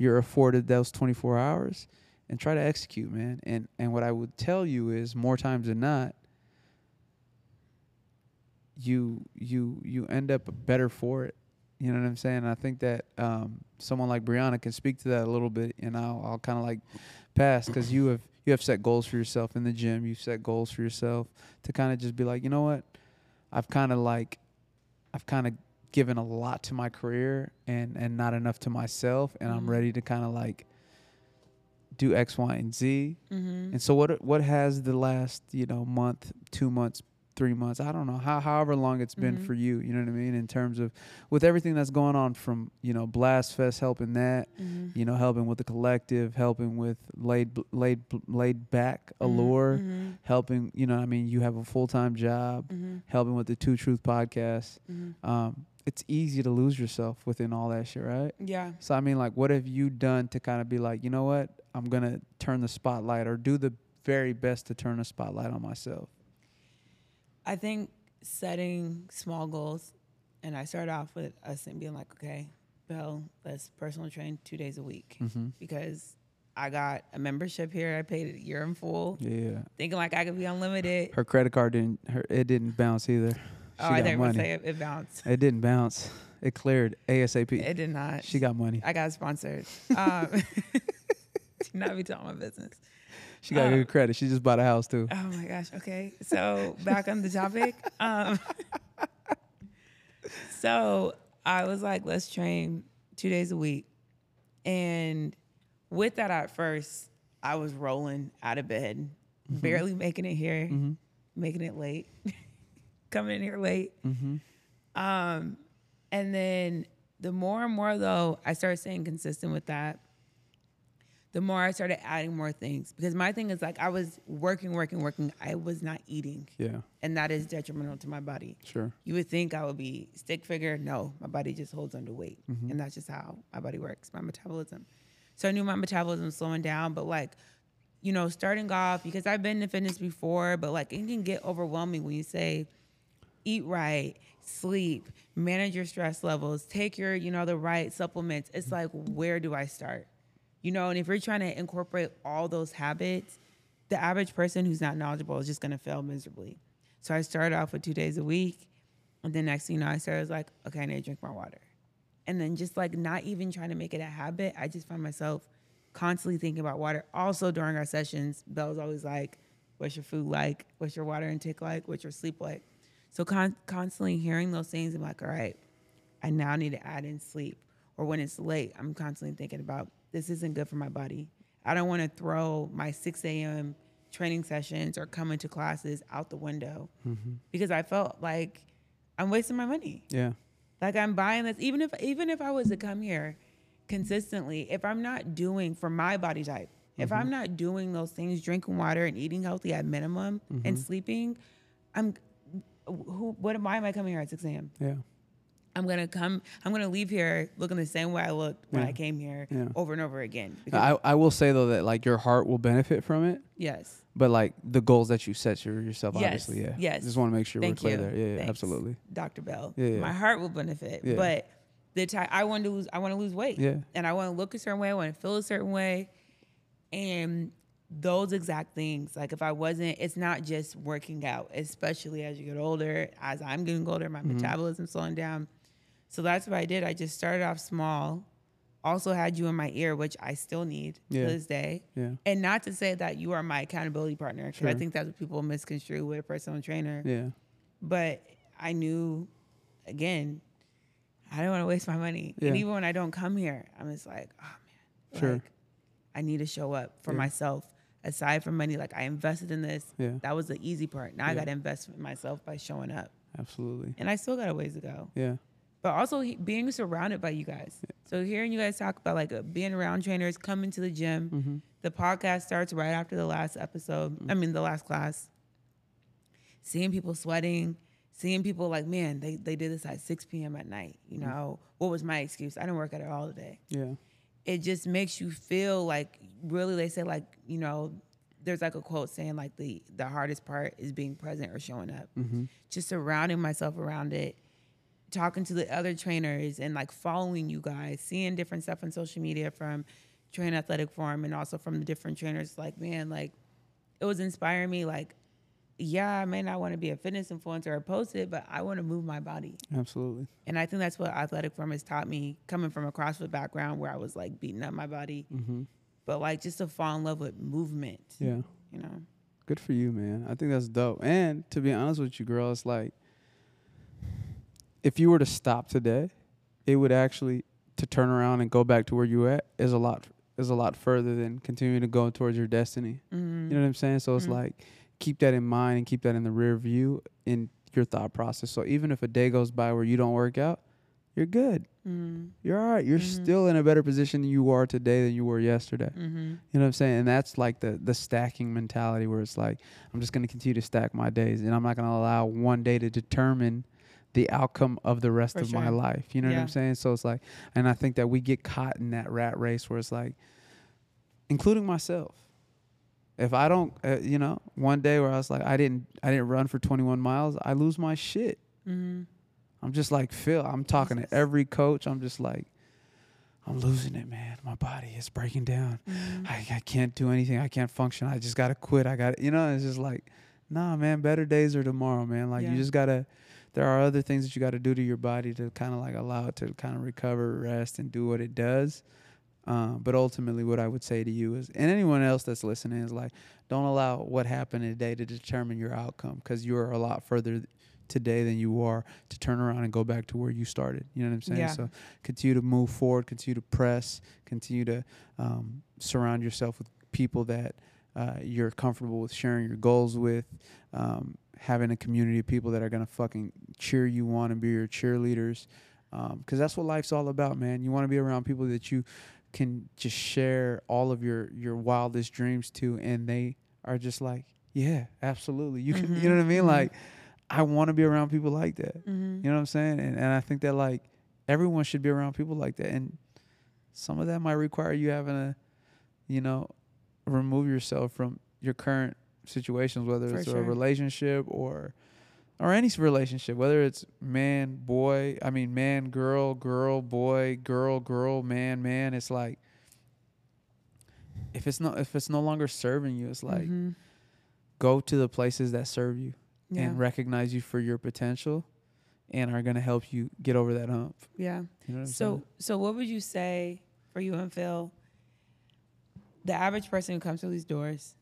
you're afforded those 24 hours and try to execute, man. And and what I would tell you is more times than not you you you end up better for it. You know what I'm saying? I think that um, someone like Brianna can speak to that a little bit, and I'll I'll kind of like pass because you have you have set goals for yourself in the gym. You've set goals for yourself to kind of just be like, you know what, I've kind of like, I've kind of given a lot to my career and and not enough to myself, and I'm Mhm. ready to kind of like do X, Y, and Z. Mm-hmm. And so what what has the last, you know, month, 2 months, 3 months, I don't know, how however long it's been Mhm. for you, you know what I mean, in terms of with everything that's going on from, you know, Blast Fest helping that, Mm-hmm. you know, helping with the collective, helping with laid laid laid back allure, Mm-hmm. helping, you know, I mean, you have a full-time job, Mm-hmm. helping with the Two Truth podcast. Mm-hmm. Um it's easy to lose yourself within all that shit, right? Yeah. So I mean, like, what have you done to kind of be like, you know what? I'm gonna turn the spotlight or do the very best to turn the spotlight on myself? I think setting small goals, and I started off with us being like, okay, Bell, let's personal train two days a week Mm-hmm. because I got a membership here. I paid it a year in full, Yeah. thinking like I could be unlimited. Her credit card didn't. Her it didn't bounce either. She oh, I didn't money. say it, it bounced. It didn't bounce. It cleared ASAP. It did not. she got money. I got sponsored. Um, [LAUGHS] do not be telling my business. She got uh, good credit. She just bought a house too. Oh my gosh. Okay. So back on the topic. Um, [LAUGHS] so I was like, let's train two days a week. And with that at first, I was rolling out of bed, barely making it here, making it late, [LAUGHS] coming in here late. Um, and then the more and more though, I started staying consistent with that the more I started adding more things because my thing is like I was working, working, working. I was not eating, Yeah. and that is detrimental to my body. Sure. You would think I would be stick figure. No, my body just holds to weight, and that's just how my body works. My metabolism. So I knew my metabolism was slowing down, but like, you know, starting off because I've been in fitness before, but like it can get overwhelming when you say, eat right, sleep, manage your stress levels, take your, you know, the right supplements. It's like, where do I start? You know, and if you're trying to incorporate all those habits, the average person who's not knowledgeable is just gonna fail miserably. So I started off with two days a week. And then next thing you know, I started like, okay, I need to drink more water. And then just like not even trying to make it a habit, I just find myself constantly thinking about water. Also during our sessions, Belle's always like, what's your food like? What's your water intake like? What's your sleep like? So con- constantly hearing those things, I'm like, all right, I now need to add in sleep. Or when it's late, I'm constantly thinking about this isn't good for my body. I don't want to throw my 6 a.m. training sessions or coming to classes out the window mm-hmm. because I felt like I'm wasting my money. Yeah. Like I'm buying this, even if even if I was to come here consistently, if I'm not doing for my body type, if I'm mm-hmm. not doing those things, drinking water and eating healthy at minimum and mm-hmm. sleeping, I'm who what why am I coming here at 6 a.m.? Yeah. I'm gonna come. I'm gonna leave here looking the same way I looked when Yeah. I came here, Yeah. over and over again. I, I will say though that like your heart will benefit from it, yes, but like the goals that you set for yourself, Yes, obviously, yeah. yes. Just want to make sure Thank we're clear you. there. Yeah, yeah, absolutely. Dr. Bell. Yeah. My heart will benefit, but the time I want to lose, I want to lose weight. Yeah. and I want to look a certain way. I want to feel a certain way, and those exact things. Like if I wasn't, it's not just working out. Especially as you get older, as I'm getting older, my Mm-hmm. metabolism's slowing down. So that's what I did. I just started off small. Also had you in my ear, which I still need Yeah. to this day. Yeah. And not to say that you are my accountability partner, because I think that's what people misconstrue with a personal trainer. Yeah. But I knew, again, I don't want to waste my money. Yeah. And even when I don't come here, I'm just like, oh man, Sure. like, I need to show up for Yeah. myself. Aside from money, like I invested in this. Yeah. That was the easy part. Now I got to invest in myself by showing up. Absolutely. And I still got a ways to go. Yeah. But also he- being surrounded by you guys. So hearing you guys talk about like uh, being around trainers, coming to the gym. Mm-hmm. The podcast starts right after the last episode. I mean, the last class. Seeing people sweating, seeing people like, man, they, they did this at 6 p.m. at night. You Mm-hmm. know, what was my excuse? I didn't work at it all today. Yeah. It just makes you feel like, really, they say, like, you know, there's like a quote saying, like, the, the hardest part is being present or showing up. Mm-hmm. Just surrounding myself around it talking to the other trainers and like following you guys, seeing different stuff on social media from Train Athletic Forum and also from the different trainers. Like, man, like it was inspiring me. Like, yeah, I may not want to be a fitness influencer or post it, but I want to move my body. Absolutely. And I think that's what Athletic Forum has taught me coming from a CrossFit background where I was like beating up my body, Mm-hmm. but like just to fall in love with movement, Yeah. you know? Good for you, man. I think that's dope. And to be honest with you, girl, it's like if you were to stop today, it would actually to turn around and go back to where you at is a lot is a lot further than continuing to go towards your destiny. Mm-hmm. You know what I'm saying? So it's Mhm. like keep that in mind and keep that in the rear view in your thought process. So even if a day goes by where you don't work out, you're good. Mm-hmm. You're all right. You're Mhm. still in a better position than you are today than you were yesterday. Mm-hmm. You know what I'm saying? And that's like the the stacking mentality where it's like I'm just going to continue to stack my days and I'm not going to allow one day to determine the outcome of the rest For of my life. You know what I'm saying? So it's like and I think that we get caught in that rat race where it's like including myself. If I don't, uh, you know, one day where I was like, I didn't, I didn't run for 21 miles, I lose my shit. Mm-hmm. I'm just like Phil. I'm talking to every coach. I'm just like, I'm losing it, man. My body is breaking down. Mm-hmm. I, I can't do anything. I can't function. I just gotta quit. I got you know. It's just like, nah, man. Better days are tomorrow, man. Like Yeah. you just gotta. There are other things that you got to do to your body to kind of like allow it to kind of recover, rest, and do what it does. Um, but ultimately, what I would say to you is, and anyone else that's listening is like, don't allow what happened today to determine your outcome because you are a lot further today than you are to turn around and go back to where you started. You know what I'm saying? Yeah. So continue to move forward, continue to press, continue to um, surround yourself with people that uh, you're comfortable with sharing your goals with, um, having a community of people that are gonna fucking cheer you on and be your cheerleaders, because that's what life's all about, man. You want to be around people that you can just share all of your your wildest dreams to, and they are just like, yeah, absolutely. You can, you know what I mean? Mhm. Like, I want to be around people like that. Mm-hmm. You know what I'm saying? And and I think that like everyone should be around people like that. And some of that might require you having to, you know, remove yourself from your current situations, whether For it's a relationship or or any relationship, whether it's man, boy, I mean man, girl, girl, boy, girl, girl, man, man. It's like if it's not if it's no longer serving you, it's like Mhm. go to the places that serve you yeah, and recognize you for your potential and are going to help you get over that hump. yeah. You know So, saying? so what would you say for you and Phil? The average person who comes through these doors,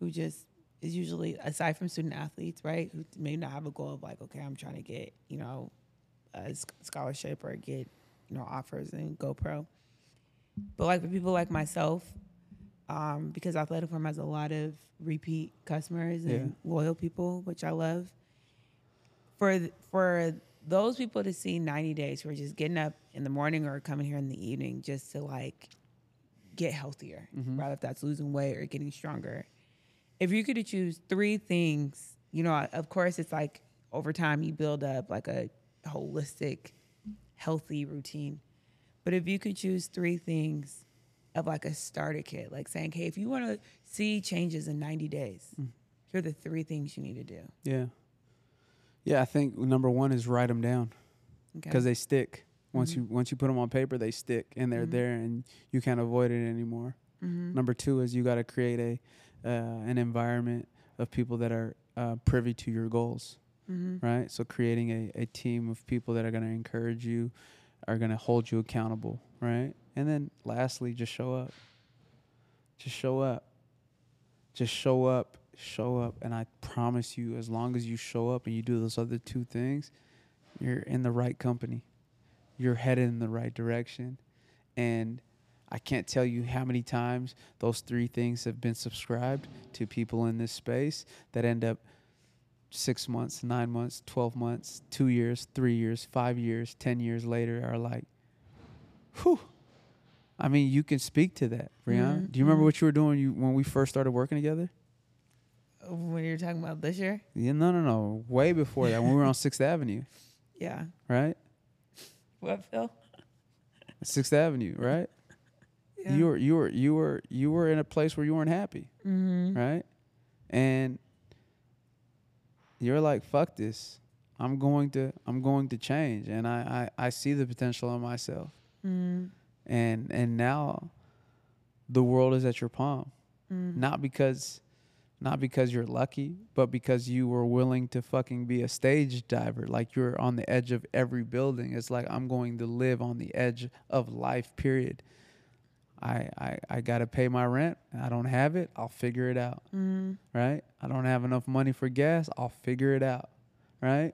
who just is usually aside from student athletes, right? Who may not have a goal of like, okay, I'm trying to get you know a scholarship or get you know offers and go pro. But like for people like myself, um, because Athletic Forum has a lot of repeat customers and loyal people, which I love. For th- for those people to see 90 days who are just getting up in the morning or coming here in the evening just to like get healthier, rather if that's losing weight or getting stronger. If you could choose three things, you know, of course it's like over time you build up like a holistic, healthy routine. But if you could choose three things of like a starter kit, like saying, hey, if you want to see changes in 90 days, here are the three things you need to do. Yeah. Yeah, I think number 1 is write them down Okay. cuz they stick. Once you once you put them on paper, they stick and they're Mhm. there and you can't avoid it anymore. Mhm. Number 2 is you got to create a uh, an environment of people that are uh, privy to your goals. Mhm. right? So creating a, a team of people that are going to encourage you, are going to hold you accountable, right? And then lastly, just show up. Just show up. Just show up, show up. And I promise you, as long as you show up and you do those other two things, you're in the right company. You're headed in the right direction. And I can't tell you how many times those three things have been subscribed to people in this space that end up six months, nine months, 12 months, two years, three years, five years, 10 years later are like, whew. I mean, you can speak to that, Brianna. Mhm, Do you remember what you were doing you, when we first started working together? When you're talking about this year? Yeah, no, no, no. Way before that, when we were on [LAUGHS] Sixth Avenue, Yeah. right? What, Phil? Sixth Avenue, right? Yeah. You were, you were, you were, you were in a place where you weren't happy, mm-hmm. right? And you're like, fuck this. I'm going to, I'm going to change, and I, I, I see the potential in myself. Mm-hmm. and and now the world is at your palm Mm-hmm. not because not because you're lucky but because you were willing to fucking be a stage diver like you're on the edge of every building it's like i'm going to live on the edge of life period i i, I got to pay my rent. I don't have it. I'll figure it out. Mm-hmm. right? I don't have enough money for gas. I'll figure it out. Right?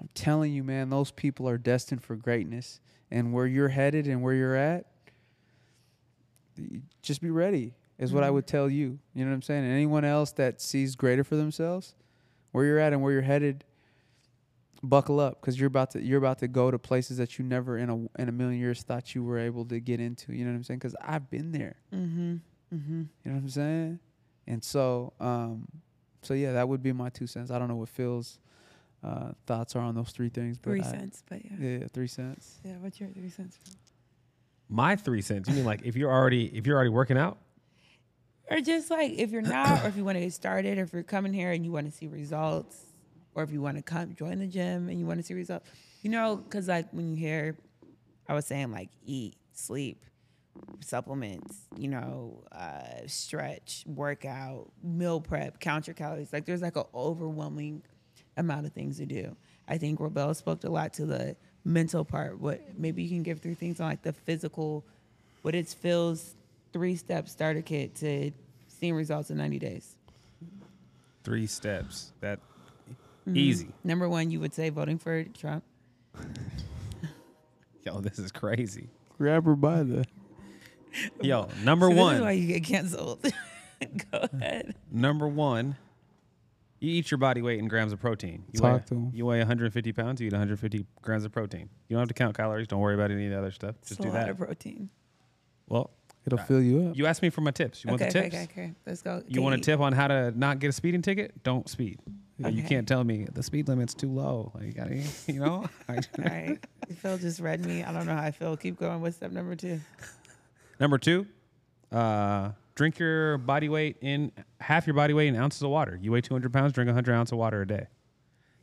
I'm telling you man those people are destined for greatness. And where you're headed and where you're at just be ready is what i Mhm. would tell you. You know what i'm saying? And anyone else that sees greater for themselves where you're at and where you're headed buckle up because you're about to you're about to go to places that you never in a in a million years thought you were able to get into you know what i'm saying because i've been there Mm-hmm. Mm-hmm. you know what I'm saying? And so, um, so yeah, that would be my two cents. I don't know what Phil's uh, thoughts are on those three things, but Three I- cents, but yeah. Yeah, three cents. Yeah, what's your three cents? Phil? My three cents. You mean like if you're already if you're already working out? Or just like if you're not, or if you want to get started, or if you're coming here and you want to see results, or if you want to come join the gym and you want to see results, you know, because like when you hear, I was saying like eat, sleep, supplements, you know, uh, stretch, workout, meal prep, count your calories. Like there's like an overwhelming amount of things to do. I think Rebel spoke a lot to the mental part. What maybe you can give three things on like the physical, what it feels three step starter kit to seeing results in 90 days. Three steps. That Mm-hmm. easy. Number one, you would say voting for Trump. [LAUGHS] Yo, this is crazy. Grab her by the. [LAUGHS] Yo, number So [LAUGHS] This is why you get canceled. Go ahead. Number one. You eat your body weight in grams of protein. You Talk weigh, to 'em. You weigh 150 pounds. You eat 150 grams of protein. You don't have to count calories. Don't worry about any of the other stuff. Just It's Just a do lot that. of protein. Well, It'll uh, fill you up. you asked me for my tips. You want the tips? okay, okay. Let's go. You want a tip on how to not get a speeding ticket? Don't speed. You know, You can't tell me the speed limit's too low. Like, you [LAUGHS] gotta, you know. All [LAUGHS] right. Phil just read me. I don't know how I feel. Keep going. What's step number two? Number two, uh, drink your body weight in half your body weight in ounces of water. You weigh 200 pounds, drink 100 ounces of water a day.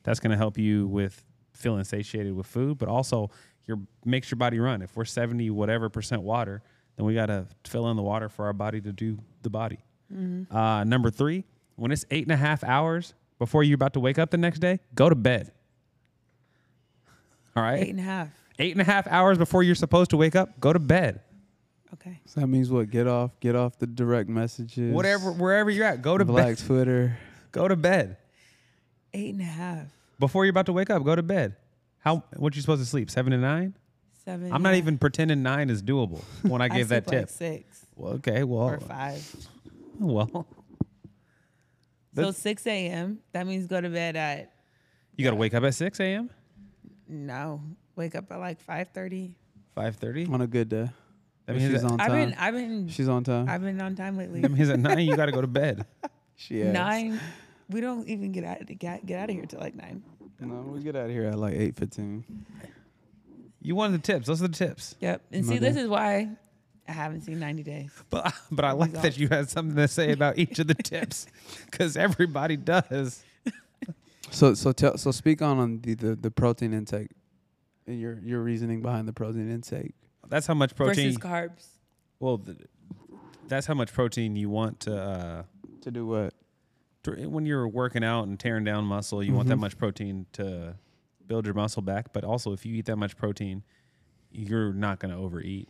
That's going to help you with feeling satiated with food, but also your makes your body run. If we're 70 whatever percent water, then we got to fill in the water for our body to do the body. Uh, number three, when it's eight and a half hours before you're about to wake up the next day, go to bed. All right, Eight and a half. eight and a half hours before you're supposed to wake up, go to bed. Okay. So that means what? Get off. Get off the direct messages. Whatever, wherever you're at, go to Black bed. Black Twitter. [LAUGHS] Go to bed Eight and a half. before you're about to wake up. Go to bed. How? What you supposed to sleep? Seven to nine? Seven. I'm not even pretending nine is doable when I [LAUGHS] I gave that sleep tip. Like six well, okay. Well, or five. well, So That's- 6 a.m. That means go to bed at you got to wake up at six a.m. no. Wake up at like 5:30. Five thirty. On a good day. That If means she's at, on I've time. been I've been she's on time. I've been on time lately. that means at nine you got to go to [LAUGHS] bed. she asked. Nine. We don't even get out get, get out of here till like nine. No, we get out of here at like eight fifteen. You wanted the tips. Those are the tips. Yep. And see, Okay. this is why I haven't seen 90 days. But but I like that you had something to say [LAUGHS] about each of the tips because everybody does. So so tell so speak on, on the, the the protein intake. and Your your reasoning behind the protein intake. That's how much protein. Versus carbs. well, th- that's how much protein you want to. Uh, To do what? dr- when you're working out and tearing down muscle, you want that much protein to build your muscle back. But also, if you eat that much protein, you're not going to overeat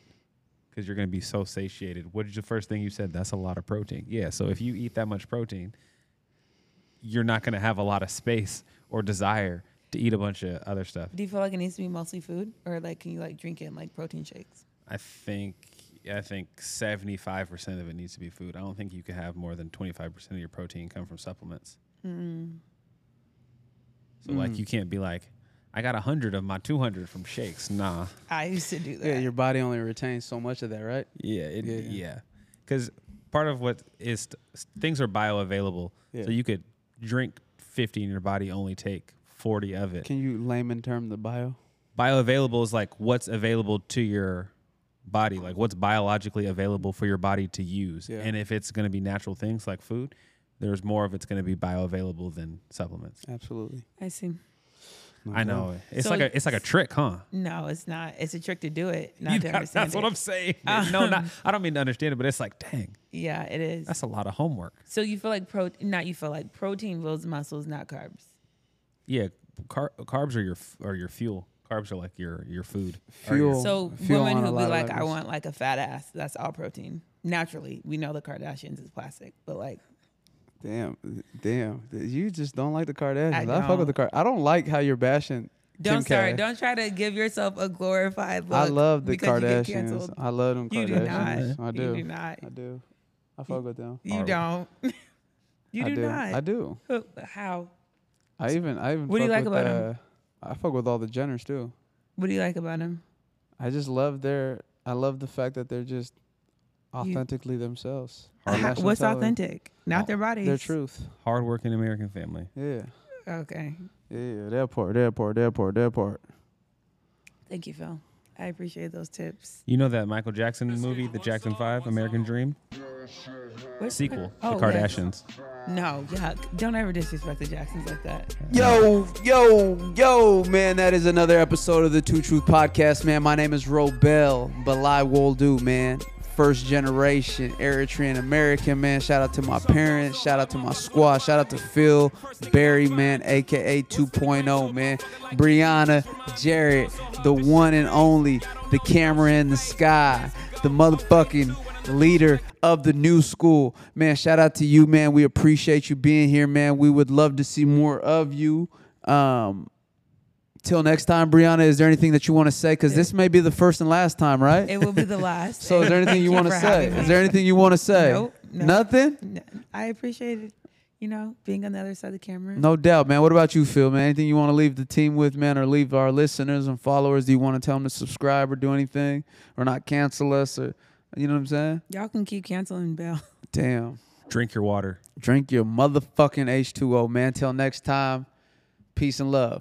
because you're going to be so satiated. What is the first thing you said? That's a lot of protein. Yeah. So if you eat that much protein, you're not going to have a lot of space or desire to eat a bunch of other stuff. Do you feel like it needs to be mostly food, or like can you like drink it in like protein shakes? I think. I think 75% of it needs to be food. I don't think you can have more than 25% of your protein come from supplements. Mm. So like mm. you can't be like, I got a hundred of my two hundred from shakes. Nah. I used to do that. Yeah, your body only retains so much of that, right? Yeah. It, Yeah, yeah. yeah. Because part of what is things are bioavailable. Yeah. So you could drink fifty and your body only take forty of it. Can you layman term the bio? bioavailable is like what's available to your body, like what's biologically available for your body to use. Yeah. And if it's going to be natural things like food, there's more of it's going to be bioavailable than supplements. Absolutely. I see. I mm-hmm. know it's So like a it's like a trick, huh? No, it's not. It's a trick to do it, not to That- understand that's what. I'm saying. [LAUGHS] Um, no, not I don't mean to understand it, but it's like, dang, Yeah, it is. that's a lot of homework. so you feel like pro? Not you feel like protein builds muscles, not carbs. Yeah, car- carbs are your are your fuel. Carbs are like your your food. Fuel. your- So fuel women on a who be like, I want like a fat ass. That's all protein. Naturally, we know the Kardashians is plastic, but like Damn, damn. You just don't like the Kardashians. I I, fuck with the don't. Kardashians. I don't like how you're bashing. don't Kim sorry, K. don't try to give yourself a glorified look. I love the because you get Kardashians. I love them You do Kardashians. not. I do. You do not. I do. I fuck with them. You don't. [LAUGHS] you I do, do. not. I do. How? I even. I even. What do you like about them? uh, I fuck with all the Jenners too. What do you like about them? I just love their. I love the fact that they're just authentically themselves. on How- What's television. authentic? Not their bodies. Their truth. hardworking American family. Yeah. Okay. Yeah. Their part. Their part. Their part. Their part. Thank you, Phil. I appreciate those tips. You know that Michael Jackson movie, The Jackson Five, American Dream What sequel, Oh, The yes. Kardashians. No, yuck. Don't ever disrespect the Jacksons like that. Yo, yo, yo, man, that is another episode of the Two Truth Podcast, man. My name is Robel Balai Woldu, man. First generation Eritrean American, man. Shout out to my parents. Shout out to my squad. Shout out to Phil Barry, man, aka 2.0, man. Brianna, Jared, the one and only, the camera in the sky, the motherfucking leader of the new school. Man, shout out to you, man. We appreciate you being here, man. We would love to see more of you. Um, till next time, Brianna, is there anything that you want to say? Because this may be the first and last time, right? It will be the last. so, is there anything you want to say? Is there anything you want to say? Nope, no. Nothing? N- I appreciated, you know, being on the other side of the camera. No doubt, man. What about you, Phil, man? Anything you want to leave the team with, man, or leave our listeners and followers? Do you want to tell them to subscribe or do anything or not cancel us or, you know what I'm saying? Y'all can keep canceling Bell. [LAUGHS] Damn. Drink your water. Drink your motherfucking H2O, man. Till next time, peace and love.